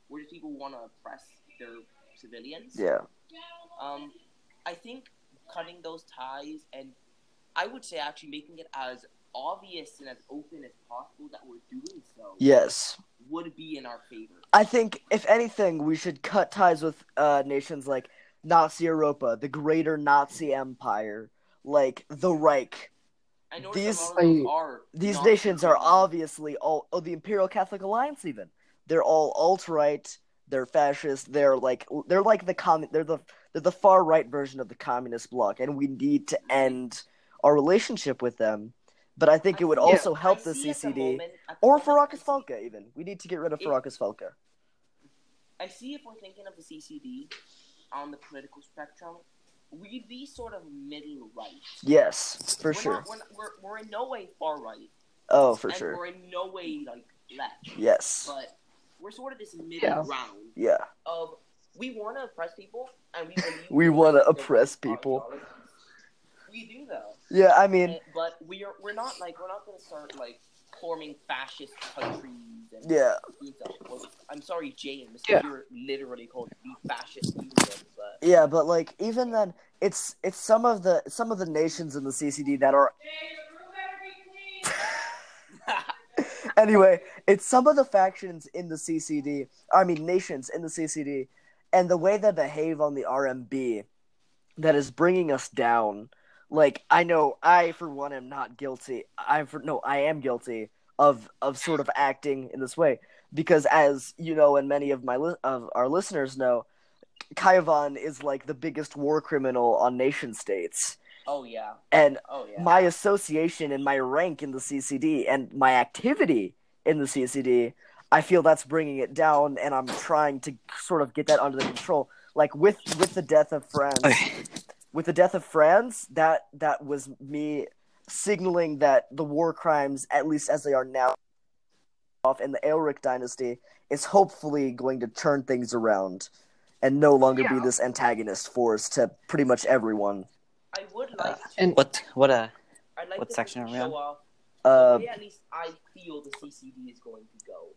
we're just people who want to oppress their civilians. yeah, Um, I think cutting those ties and I would say actually making it as obvious and as open as possible that we're doing so yes. Would be in our favor. I think if anything, we should cut ties with uh, nations like Nazi Europa, the Greater Nazi Empire, like the Reich. I know These- some are These not nations are obviously all oh the Imperial Catholic Alliance even. They're all alt right, they're fascist, they're like they're like the com they're the they're the far right version of the communist bloc and we need to end our relationship with them. But I think it would also I help the the CCD moment- the or moment, Farrakis I see- Falka even. We need to get rid of It- Farrakis Falka. I see if we're thinking of the CCD on the political spectrum, we'd be sort of middle right. Yes, for we're sure. Not, we're, not, we're, we're in no way far right. Oh, for and sure. We're in no way like left. Yes. But we're sort of this middle Yeah. ground Yeah. of we want to oppress people and we believe We in wanna oppress right people. Ideologies. We do though. Yeah, I mean, And- but we are we're not like we're not gonna start like forming fascist countries and yeah. Well, I'm sorry, James, Yeah. you're literally called the fascist union, but Yeah, but like even then it's it's some of the some of the nations in the CCD that are anyway, it's some of the factions in the CCD, I mean nations in the CCD and the way they behave on the RMB that is bringing us down. Like I know I for one am not guilty. I for no, I am guilty of of sort of acting in this way because as you know and many of my li- of our listeners know, Kaivan is like the biggest war criminal on nation states. oh yeah, And oh yeah. my association and my rank in the CCD and my activity in the CCD, I feel that's bringing it down, and I'm trying to sort of get that under the control. Like with with the death of Franz, Okay. With the death of Franz, that that was me signaling that the war crimes, at least as they are now, off in the Aelric dynasty, is hopefully going to turn things around, and no longer be this antagonist force to pretty much everyone. I would like to. and- What? What? Uh. I'd like what to section are we on? off Uh, the way at least I feel the CCD is going to go.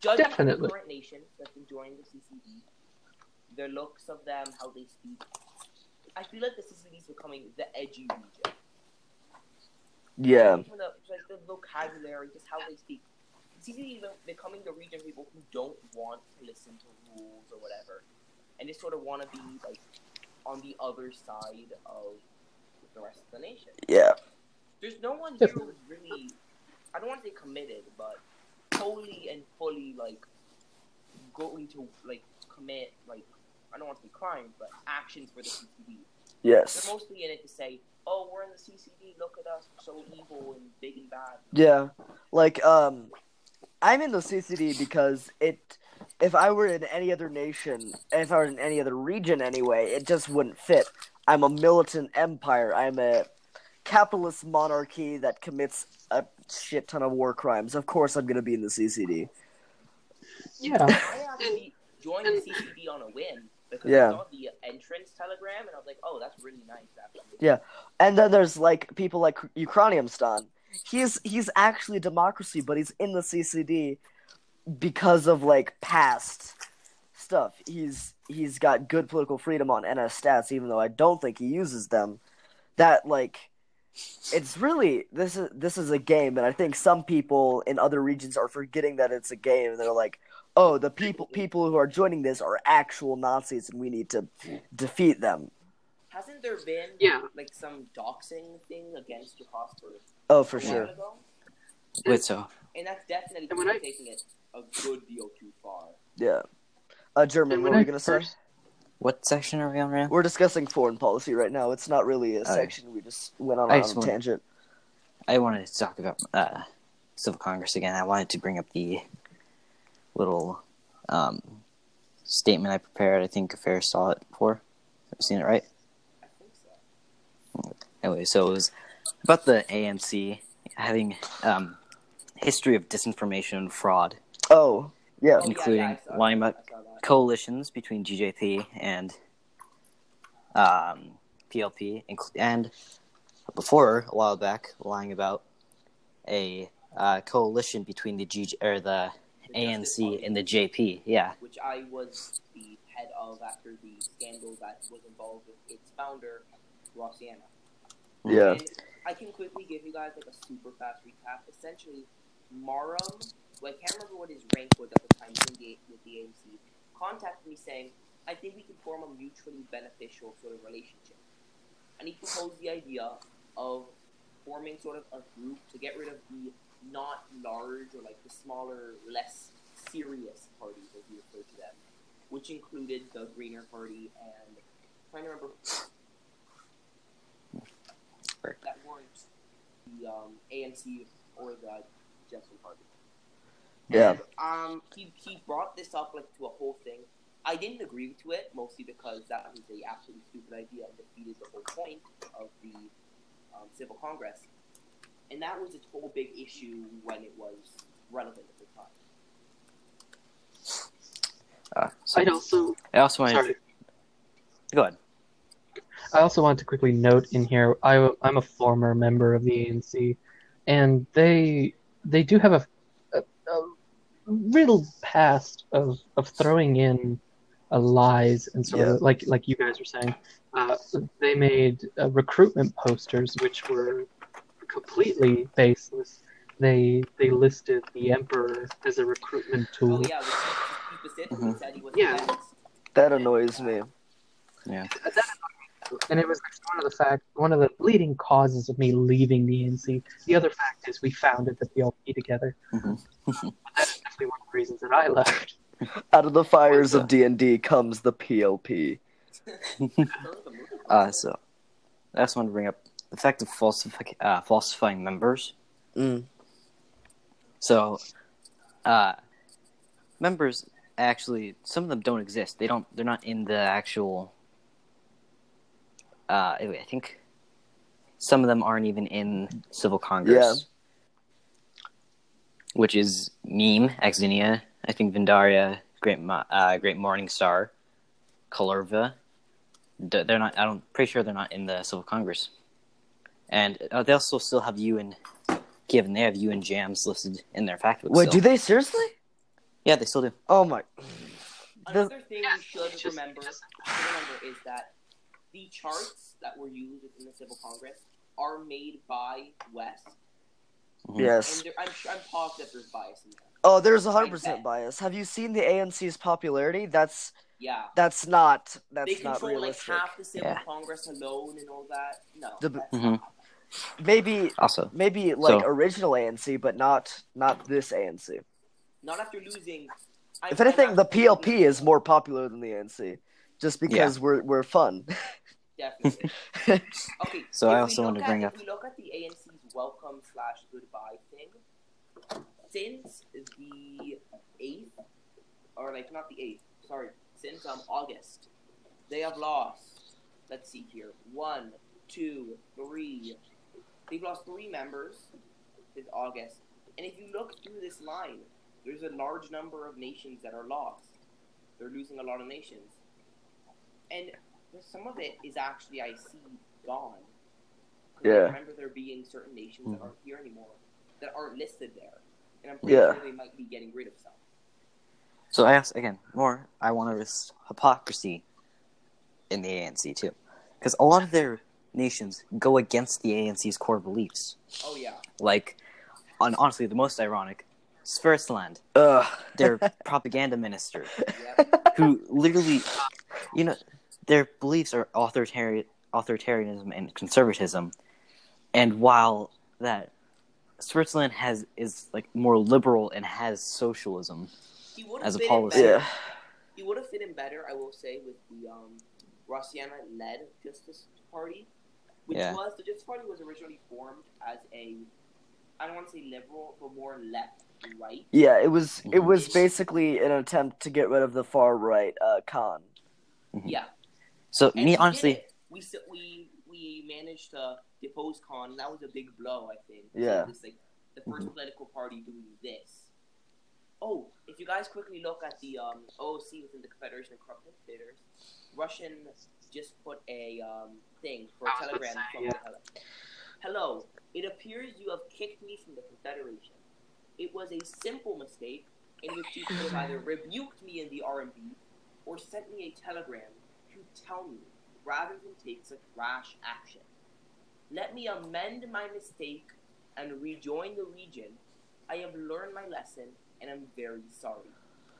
Judging Definitely. the current nation that's been joining the CCD, the looks of them, how they speak, I feel like the CCD is becoming the edgy region. yeah. From the, like the vocabulary, just how they speak. CCD is becoming the region of people who don't want to listen to rules or whatever, and just sort of want to be like on the other side of the rest of the nation. Yeah. There's no one here who's really, I don't want to say committed, but totally and fully like going to like commit like I don't want to be crying, but actions for the CCD. Yes. They're mostly in it to say, "Oh, we're in the CCD. Look at us, we're so evil and big and bad." Yeah. Like um I'm in the CCD because it if I were in any other nation, if I were in any other region anyway, it just wouldn't fit. I'm a militant empire. I'm a capitalist monarchy that commits a shit ton of war crimes. Of course I'm going to be in the CCD. Yeah. I actually joined the CCD on a whim because Yeah. I saw the entrance telegram and I was like, "Oh, that's really nice." Actually. Yeah. And then there's like people like Ukrainiumstan. He's he's actually a democracy, but he's in the CCD because of like past stuff. He's he's got good political freedom on NS stats, even though I don't think he uses them. That like it's really this is this is a game, and I think some people in other regions are forgetting that it's a game. They're like, oh, the people people who are joining this are actual Nazis, and we need to defeat them. Hasn't there been Yeah. like some doxing thing against your Prosper Oh, for sure. ago? Wait, so And that's definitely And I- taking it a good deal too far. Yeah. Uh, German, what when were I you gonna say? what section are we on right now? We're discussing foreign policy right now. It's not really a Oh. section. We just went on, on just a want- tangent. I wanted to talk about uh, civil Congress again. I wanted to bring up the little um, statement I prepared. I think Fair saw it before. Have you seen it, right? I think so. Anyway, so it was about the ANC having um, history of disinformation and fraud, Oh, yeah. Oh, yeah, including yeah, I lying about I saw that. coalitions between GJP and um, PLP, inc- and before a while back, lying about a uh, coalition between the G or the The Justice ANC Party, and the JP. Yeah, which I was the head of after the scandal that was involved with its founder, Rossiana. Mm-hmm. Yeah. And I can quickly give you guys like a super fast recap. Essentially, Marum, well, I can't remember what his rank was at the time in the, with the ANC, contacted me saying, I think we can form a mutually beneficial sort of relationship. And he proposed the idea of forming sort of a group to get rid of the not large or like the smaller, less serious parties, as you referred to them, which included the Greener Party and I'm trying to remember that weren't the um, ANC or the Jefferson Party. Yeah. Um, he, he brought this up like to a whole thing. I didn't agree to it mostly because that was a absolutely stupid idea and defeated the whole point of the um, civil Congress, and that was its whole big issue when it was relevant at the time. uh, so I'd also I also wanted. sorry. Go ahead. I also want to quickly note in here. I, I'm a former member of the ANC, and they they do have a, a, a real past of of throwing in uh, lies and sort Yeah. of like like you guys were saying. Uh, they made uh, recruitment posters which were completely baseless. They they listed the emperor as a recruitment tool. Oh yeah, which he specifically Mhm. said he was Yeah. against. That annoys me. and it was one of the fact one of the leading causes of me leaving the NC. The other fact is we founded the PLP together. Mhm. That's definitely one of the reasons that I left. Out of the fires of D and D comes the PLP. Uh, so I just wanted to bring up the fact of falsifi- uh, falsifying members. Mm. So, uh, members actually some of them don't exist. They don't. They're not in the actual. Uh, anyway, I think some of them aren't even in civil congress. Yeah. Which is Meme, Exenia, I think Vindaria, Great, uh, Great Morning Star, Kalerva. D- They're not. I'm pretty sure they're not in the civil congress. And uh, they also still have you and given they have you and Jams listed in their fact book. Wait, still. do they seriously? Yeah, they still do. Oh my. The- Another thing you should Just- remember, should remember is that the charts that were used in the Civil Congress are made by West, Yes. and there, I'm sure I'm positive there's bias in there. Oh, there's 100% bias. Have you seen the ANC's popularity? That's Yeah, that's not they that's not control like half the Civil Yeah. Congress alone and all that. No, The- that's Mhm. not. Maybe Also, maybe like So- original ANC, but not not this ANC. not after losing. I- If anything, I'm the PLP losing- is more popular than the ANC, just because we're we're fun. definitely. Okay, So I also want wanted to at- bring if up- we look at the ANC's welcome slash goodbye thing. Since the eighth, or like not the eighth, sorry, since um August, they have lost. Let's see here, one, two, three. They've lost three members since August, and if you look through this line, there's a large number of nations that are lost. They're losing a lot of nations, and some of it is actually I see gone. 'Cause I remember there being certain nations that Mhm. aren't here anymore that aren't listed there, and I'm pretty Yeah. sure they might be getting rid of some. so I ask again more. I want to risk hypocrisy in the ANC too, because a lot of their nations go against the ANC's core beliefs. Oh yeah, Like, on honestly, the most ironic, Switzerland, Ugh. their propaganda minister, Yep. who literally, you know, their beliefs are authoritarian, authoritarianism and conservatism, and while that Switzerland has is like more liberal and has socialism, As a policy. Yeah. He would have fit in better, I will say, with the um, Rossiana-led Justice Party, which Yeah. was the Justice Party was originally formed as a, I don't want to say liberal, but more left right. Yeah, it was it Mhm. was basically an attempt to get rid of the far right uh, Khan. Yeah. So And me honestly, we s- we we managed to depose Khan. That was a big blow, I think. Yeah. This like the 1st Mhm. political party doing this. Oh, if you guys quickly look at the um, OOC within the Confederation of Corrupt Dictators, Russian just put a um, thing for a I was about to telegram say, from yeah. Hello, it appears you have kicked me from the Confederation. It was a simple mistake in which you could have either rebuked me in the RMB or sent me a telegram to tell me rather than take such rash action. Let me amend my mistake and rejoin the region. I have learned my lesson and I'm very sorry.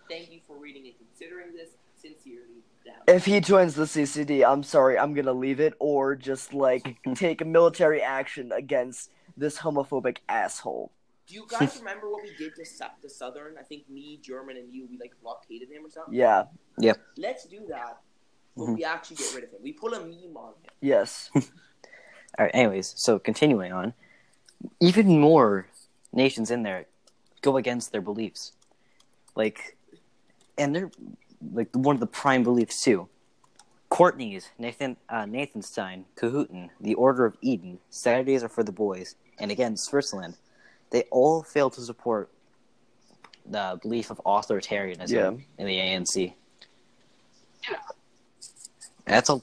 Thank you for reading and considering this. Sincerely, Dan. If he joins the CCD, I'm sorry, I'm gonna leave it or just like take a military action against this homophobic asshole. Do you guys remember what we did to, Su- to Southern? I think me, German, and you, we like blockaded him or something. Yeah. Yeah. Let's do that. But Mhm. we actually get rid of him. We pull a meme on him. Yes. all right. Anyways, so continuing on, even more nations in there go against their beliefs, like, and they're like one of the prime beliefs too. Courtney's, Nathan, uh, Nathanstein, Cahooten, the Order of Eden, Saturdays are for the boys, and again Switzerland, they all fail to support the belief of authoritarianism Yeah. in the ANC. Yeah. That's a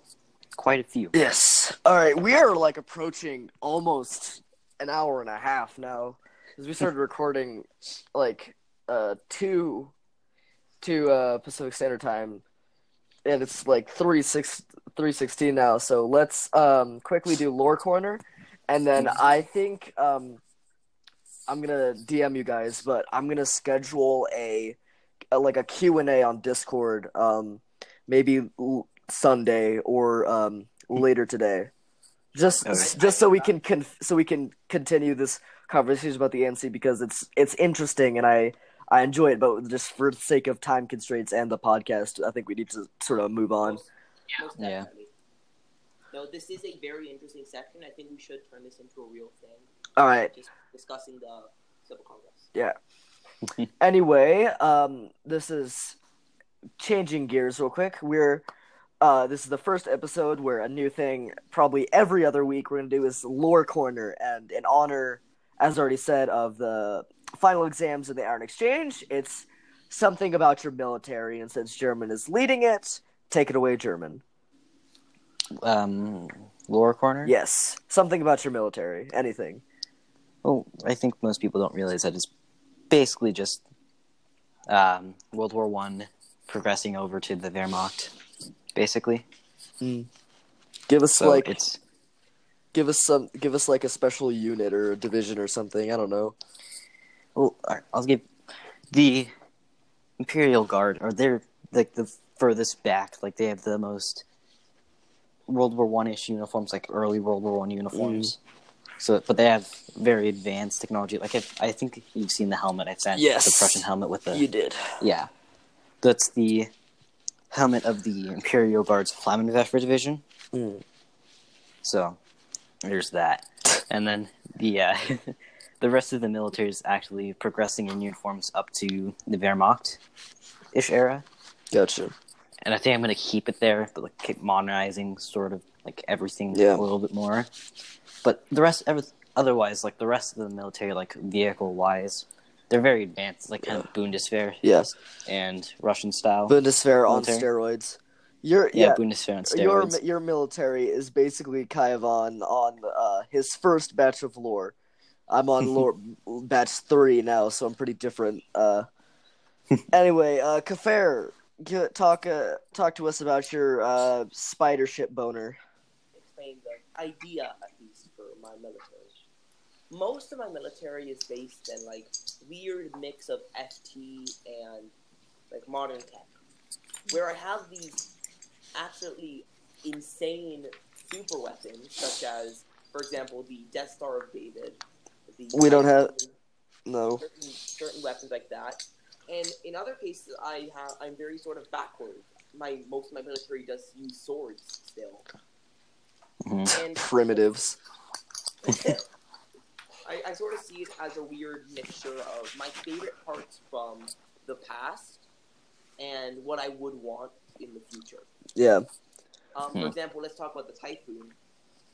quite a few. Yes. All right, we are like approaching almost an hour and a half now because we started recording like uh two two uh Pacific Standard Time, and it's like three six three sixteen now. So let's um quickly do lore corner, and then I think um I'm gonna DM you guys, but I'm gonna schedule a, a like a Q and A on Discord. Um, maybe l- Sunday or um later today. Just Okay. just so we can con- so we can continue this conversation about the ANC because it's it's interesting and I I enjoy it, but just for the sake of time constraints and the podcast, I think we need to sort of move on. Most, most Yeah. definitely. Though this is a very interesting section, I think we should turn this into a real thing. All right. Just discussing the civil congress. Yeah. anyway, um, this is changing gears real quick. We're uh, this is the first episode where a new thing, probably every other week, we're gonna do is lore corner, and in honor, as already said, of the final exams in the Iron Exchange, it's something about your military, and since German is leading it, take it away, German. Um, lore corner. Yes, something about your military, anything. Well, I think most people don't realize that it's basically just um, World War One progressing over to the Wehrmacht, basically. Give us So like, it's give us some, give us like a special unit or a division or something. I don't know. Well, I'll give the Imperial Guard, or they're like the furthest back. Like they have the most World War One ish uniforms, like early World War One uniforms. So, but they have very advanced technology. Like if, I think you've seen the helmet I sent. Yes. the Prussian helmet with the You did. Yeah. That's the helmet of the Imperial Guard's Flammenwerfer division. Mm. So there's that. And then the uh, the rest of the military is actually progressing in uniforms up to the Wehrmacht ish era. Gotcha. And I think I'm gonna keep it there, but like keep modernizing sort of like everything Yeah. a little bit more. But the rest every, otherwise, like the rest of the military, like vehicle wise, they're very advanced, like kind of Bundeswehr Yes. and Russian style. Bundeswehr on steroids. Your yeah, yeah, Bundeswehr on your steroids. your military is basically Kaivan on uh, his first batch of lore. I'm on lore batch three now, so I'm pretty different. Uh, anyway, uh, Kafair, talk uh, talk to us about your uh, spider ship boner. Explain the idea, at least, for my military. most of my military is based in like weird mix of FT and like modern tech, where I have these absolutely insane super weapons, such as, for example, the Death Star of David. The We don't have- No. certain, certain weapons like that. And in other cases, I have I'm very sort of backward. My most of my military does use swords still. Mhm. And Primitives. I, I sort of see it as a weird mixture of my favorite parts from the past and what I would want in the future. Yeah. Um, Hmm. For example, let's talk about the Typhoon.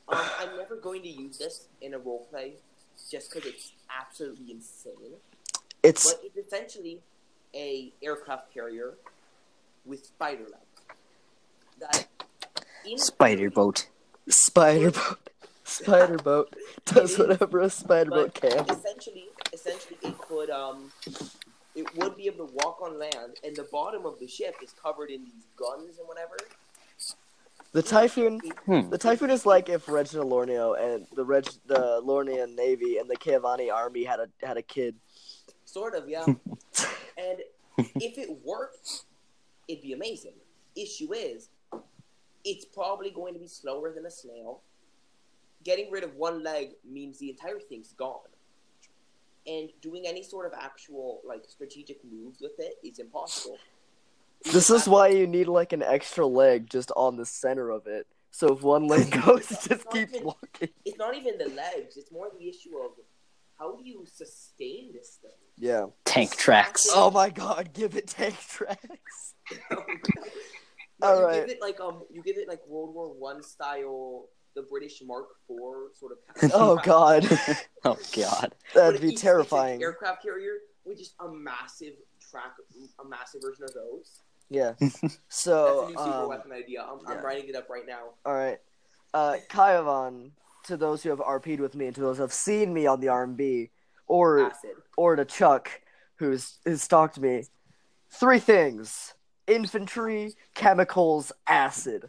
Um, I'm never going to use this in a roleplay just because it's absolutely insane. It's But it's essentially a aircraft carrier with spider legs. That in Spider boat. spider boat. Spider boat does whatever a spider boat can. essentially, essentially, it could um, it would be able to walk on land, and the bottom of the ship is covered in these guns and whatever. The typhoon. Hmm. The typhoon is like if Reginald Lorneo and the Reg, the Lornean Navy and the Kavani army had a had a kid. Sort of, yeah. and if it worked, it'd be amazing. Issue is, it's probably going to be slower than a snail. Getting rid of one leg means the entire thing's gone. And doing any sort of actual like strategic moves with it is impossible. This is why you need like an extra leg just on the center of it. So if one leg goes, it just keeps walking. it's not even the legs. It's more the issue of how do you sustain this thing? Yeah. Tank tracks. Oh my God! Give it tank tracks. no, All you right. give it like um, you give it like World War One style, the British Mark IV sort of. Oh God, Oh god. That'd be each terrifying. aircraft carrier with just a massive track, a massive version of those. Yeah. That's So a new super um, weapon idea. I'm, yeah. I'm writing it up right now. All right. Uh, Kaivan, to those who have RP'd with me and to those who have seen me on the RMB, or Acid. or to Chuck, who's who's stalked me, three things: infantry, chemicals, acid.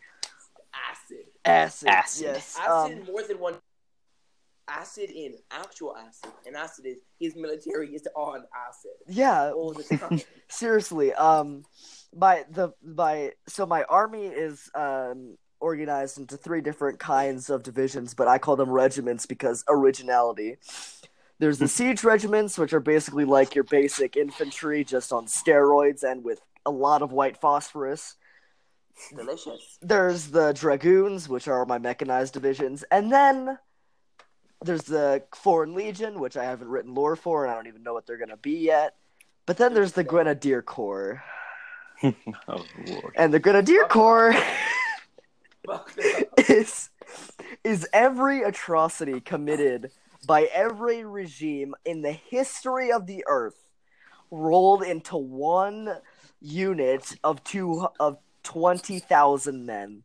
Acid. Acid. Acid. Yes. Acid Um, more than one. Acid in actual acid, and acid is his military is on acid yeah. all the time. Seriously. Um, my the my so my army is um organized into three different kinds of divisions, but I call them regiments because originality. There's the siege regiments, which are basically like your basic infantry, just on steroids and with a lot of white phosphorus. Delicious. There's the dragoons, which are my mechanized divisions, and then there's the Foreign Legion, which I haven't written lore for, and I don't even know what they're gonna be yet. But then there's the Grenadier Corps, Oh and the Grenadier Corps is is every atrocity committed by every regime in the history of the earth rolled into one unit of two of twenty thousand men.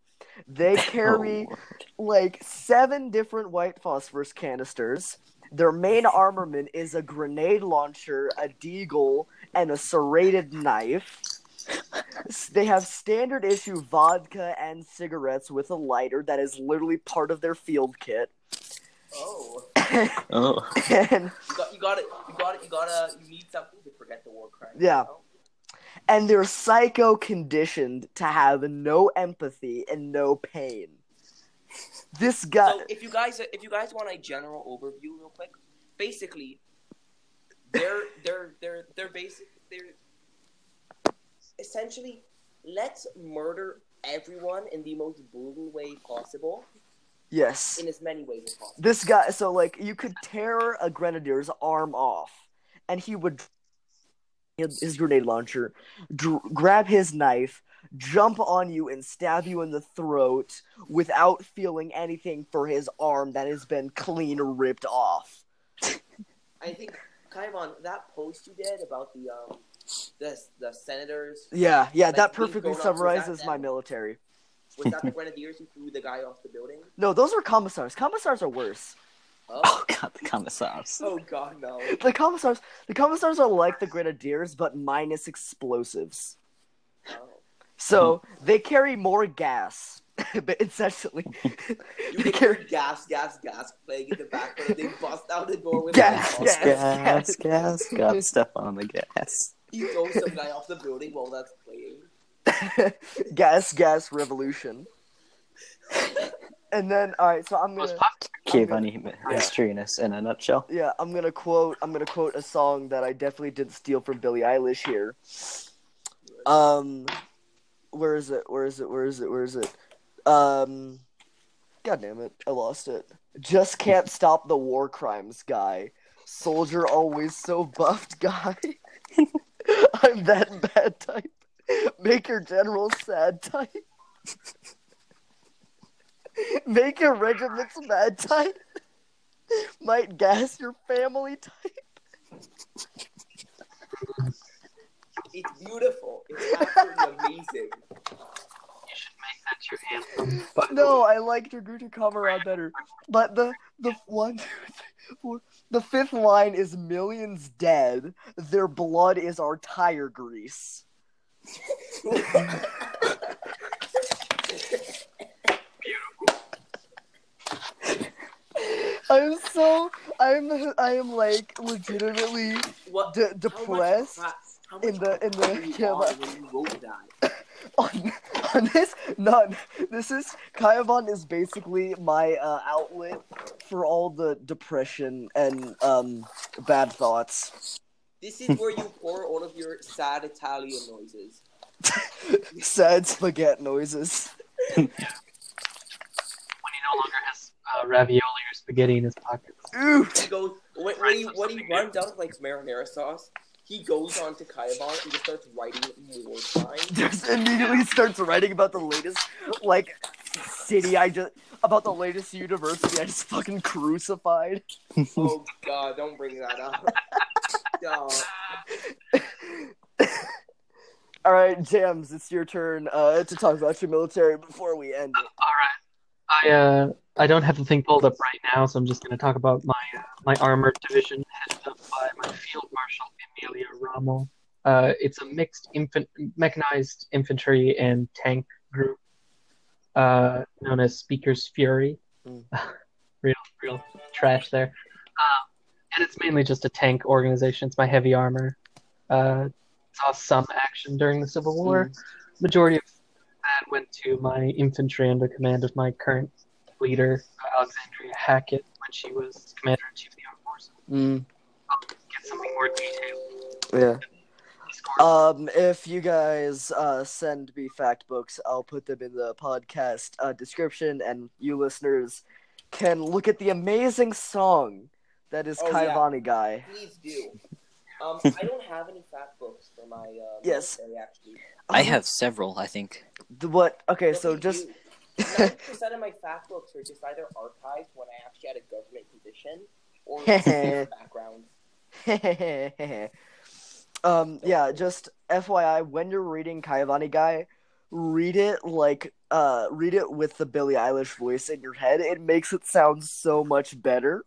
They oh, carry Oh, like seven different white phosphorus canisters. Their main armament is a grenade launcher, a deagle, and a serrated knife. S- They have standard issue vodka and cigarettes with a lighter that is literally part of their field kit. Oh, oh. and, you got, you got it. You got it. You gotta. You need something to forget the war crime. Yeah. you know? and they're psycho conditioned to have no empathy and no pain. This guy So if you guys if you guys want a general overview real quick, basically they're they're they're they're basic they're essentially let's murder everyone in the most brutal way possible yes. in as many ways as possible. This guy, so like you could tear a grenadier's arm off, and he would his grenade launcher, dr- grab his knife, jump on you, and stab you in the throat without feeling anything for his arm that has been clean ripped off. I think Kaivan, that post you did about the um the the senators Yeah, yeah, Like, that perfectly thrown off, was that summarizes my them? military. was that the grenadiers who threw the guy off the building? No, those were commissars. Commissars are worse. Oh, Oh god, the commissars. oh god no. The commissars, the commissars are like the grenadiers, but minus explosives. Oh. So they carry more gas but incessantly. You can hear gas, gas, gas playing in the background. They bust out the door with Gas, a gas. gas, gas, got step on the gas. He throws some guy off the building while that's playing. gas, gas revolution. And then, all right, so I'm gonna, pop- Okay, gonna- funny mystery in a, in a nutshell. yeah, I'm gonna quote, I'm gonna quote a song that I definitely didn't steal from Billie Eilish here. Um, where is it? Where is it? Where is it? Where is it? Um, god damn it, I lost it. Just can't stop the war crimes guy. Soldier always so buffed guy. I'm that bad type. Make your general sad type. Make your regiments mad type. Might gas your family type. It's beautiful. It's absolutely amazing. You should make that your anthem. But No, I liked your Guta Kamerad better. But the the one, two, three, four, the fifth line is millions dead. Their blood is our tire grease. I'm so I'm I am like legitimately What? de- depressed in the- in the- yeah, on but- when you wrote that. on, on this none. This is Kaivan is basically my uh, outlet for all the depression and um bad thoughts. This is where you pour all of your sad Italian noises. Sad spaghetti noises. when he no longer has uh, ravioli or spaghetti in his pockets. Ooh. He goes when, when he when he runs out of like marinara sauce. He goes on to Kaivan and just starts writing more crimes. Just immediately starts writing about the latest like city I just about the latest university I just fucking crucified. oh god, don't bring that up. All right, Jams, it's your turn uh, to talk about your military before we end it. All right. I uh I don't have the thing pulled up right now, so I'm just going to talk about my uh, my armored division headed up by my field marshal Emilio Ramo. Uh, it's a mixed infant mechanized infantry and tank group, uh, known as Speaker's Fury. Mm. real real trash there. Um, and it's mainly just a tank organization. It's my heavy armor. Uh, saw some action during the Civil War. Majority of went to my infantry under command of my current leader, uh, Alexandria Hackett, when she was commander in chief of the armed forces. Mm, I'll get something more detailed. yeah. Um, if you guys uh, send me fact books, I'll put them in the podcast uh, description, and you listeners can look at the amazing song that is Oh, yeah. Guy. Please do. Um, I don't have any fact books for my uh, Yes. actually. I have several, I think. The, what? Okay, What so just do? 90% of my fact books are just either archived when I actually had a government position or backgrounds. um, yeah, just FYI, when you're reading Kaivani Guy, read it like uh, read it with the Billie Eilish voice in your head. It makes it sound so much better.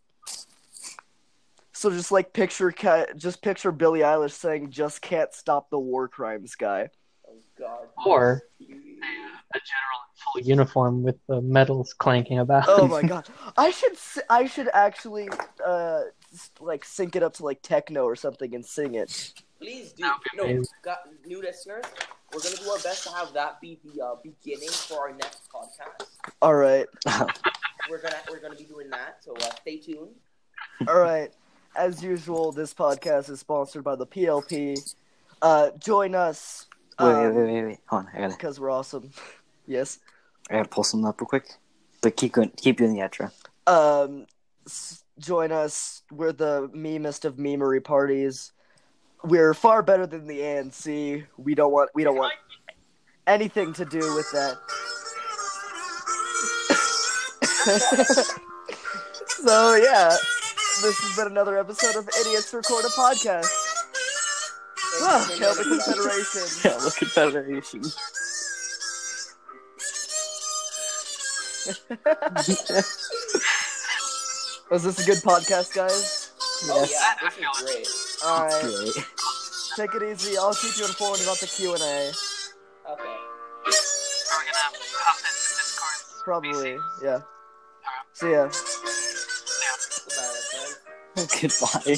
So just like picture, Ka- just picture Billie Eilish saying, "Just can't stop the war crimes, guy." Oh, God. Or a general in full uniform with the medals clanking about. Oh my god, I should, s- I should actually, uh, s- like sync it up to like techno or something and sing it. Please do. That would be No, got, new listeners, we're going to do our best to have that be the uh, beginning for our next podcast. All right. We're gonna we're gonna be doing that, so uh, stay tuned. All right. As usual, this podcast is sponsored by the PLP. Uh, join us wait, wait, wait, wait, wait. Hold on, I gotta, because we're awesome. yes. I gotta pull something up real quick. But keep going, keep doing the outro. Um, s- join us. We're the memest of memery parties. We're far better than the ANC. We don't want. We don't want anything to do with that. so yeah, this has been another episode of Idiots Record a Podcast. Thank you Hail the. Confederation. Yeah, look at Federation. Was oh, this a good podcast, guys? Oh Yes. yeah, this is great. All right, Great. take it easy. I'll keep you informed about the Q and A. Okay. Are we gonna hop into Discord Probably, yeah. See ya. Goodbye.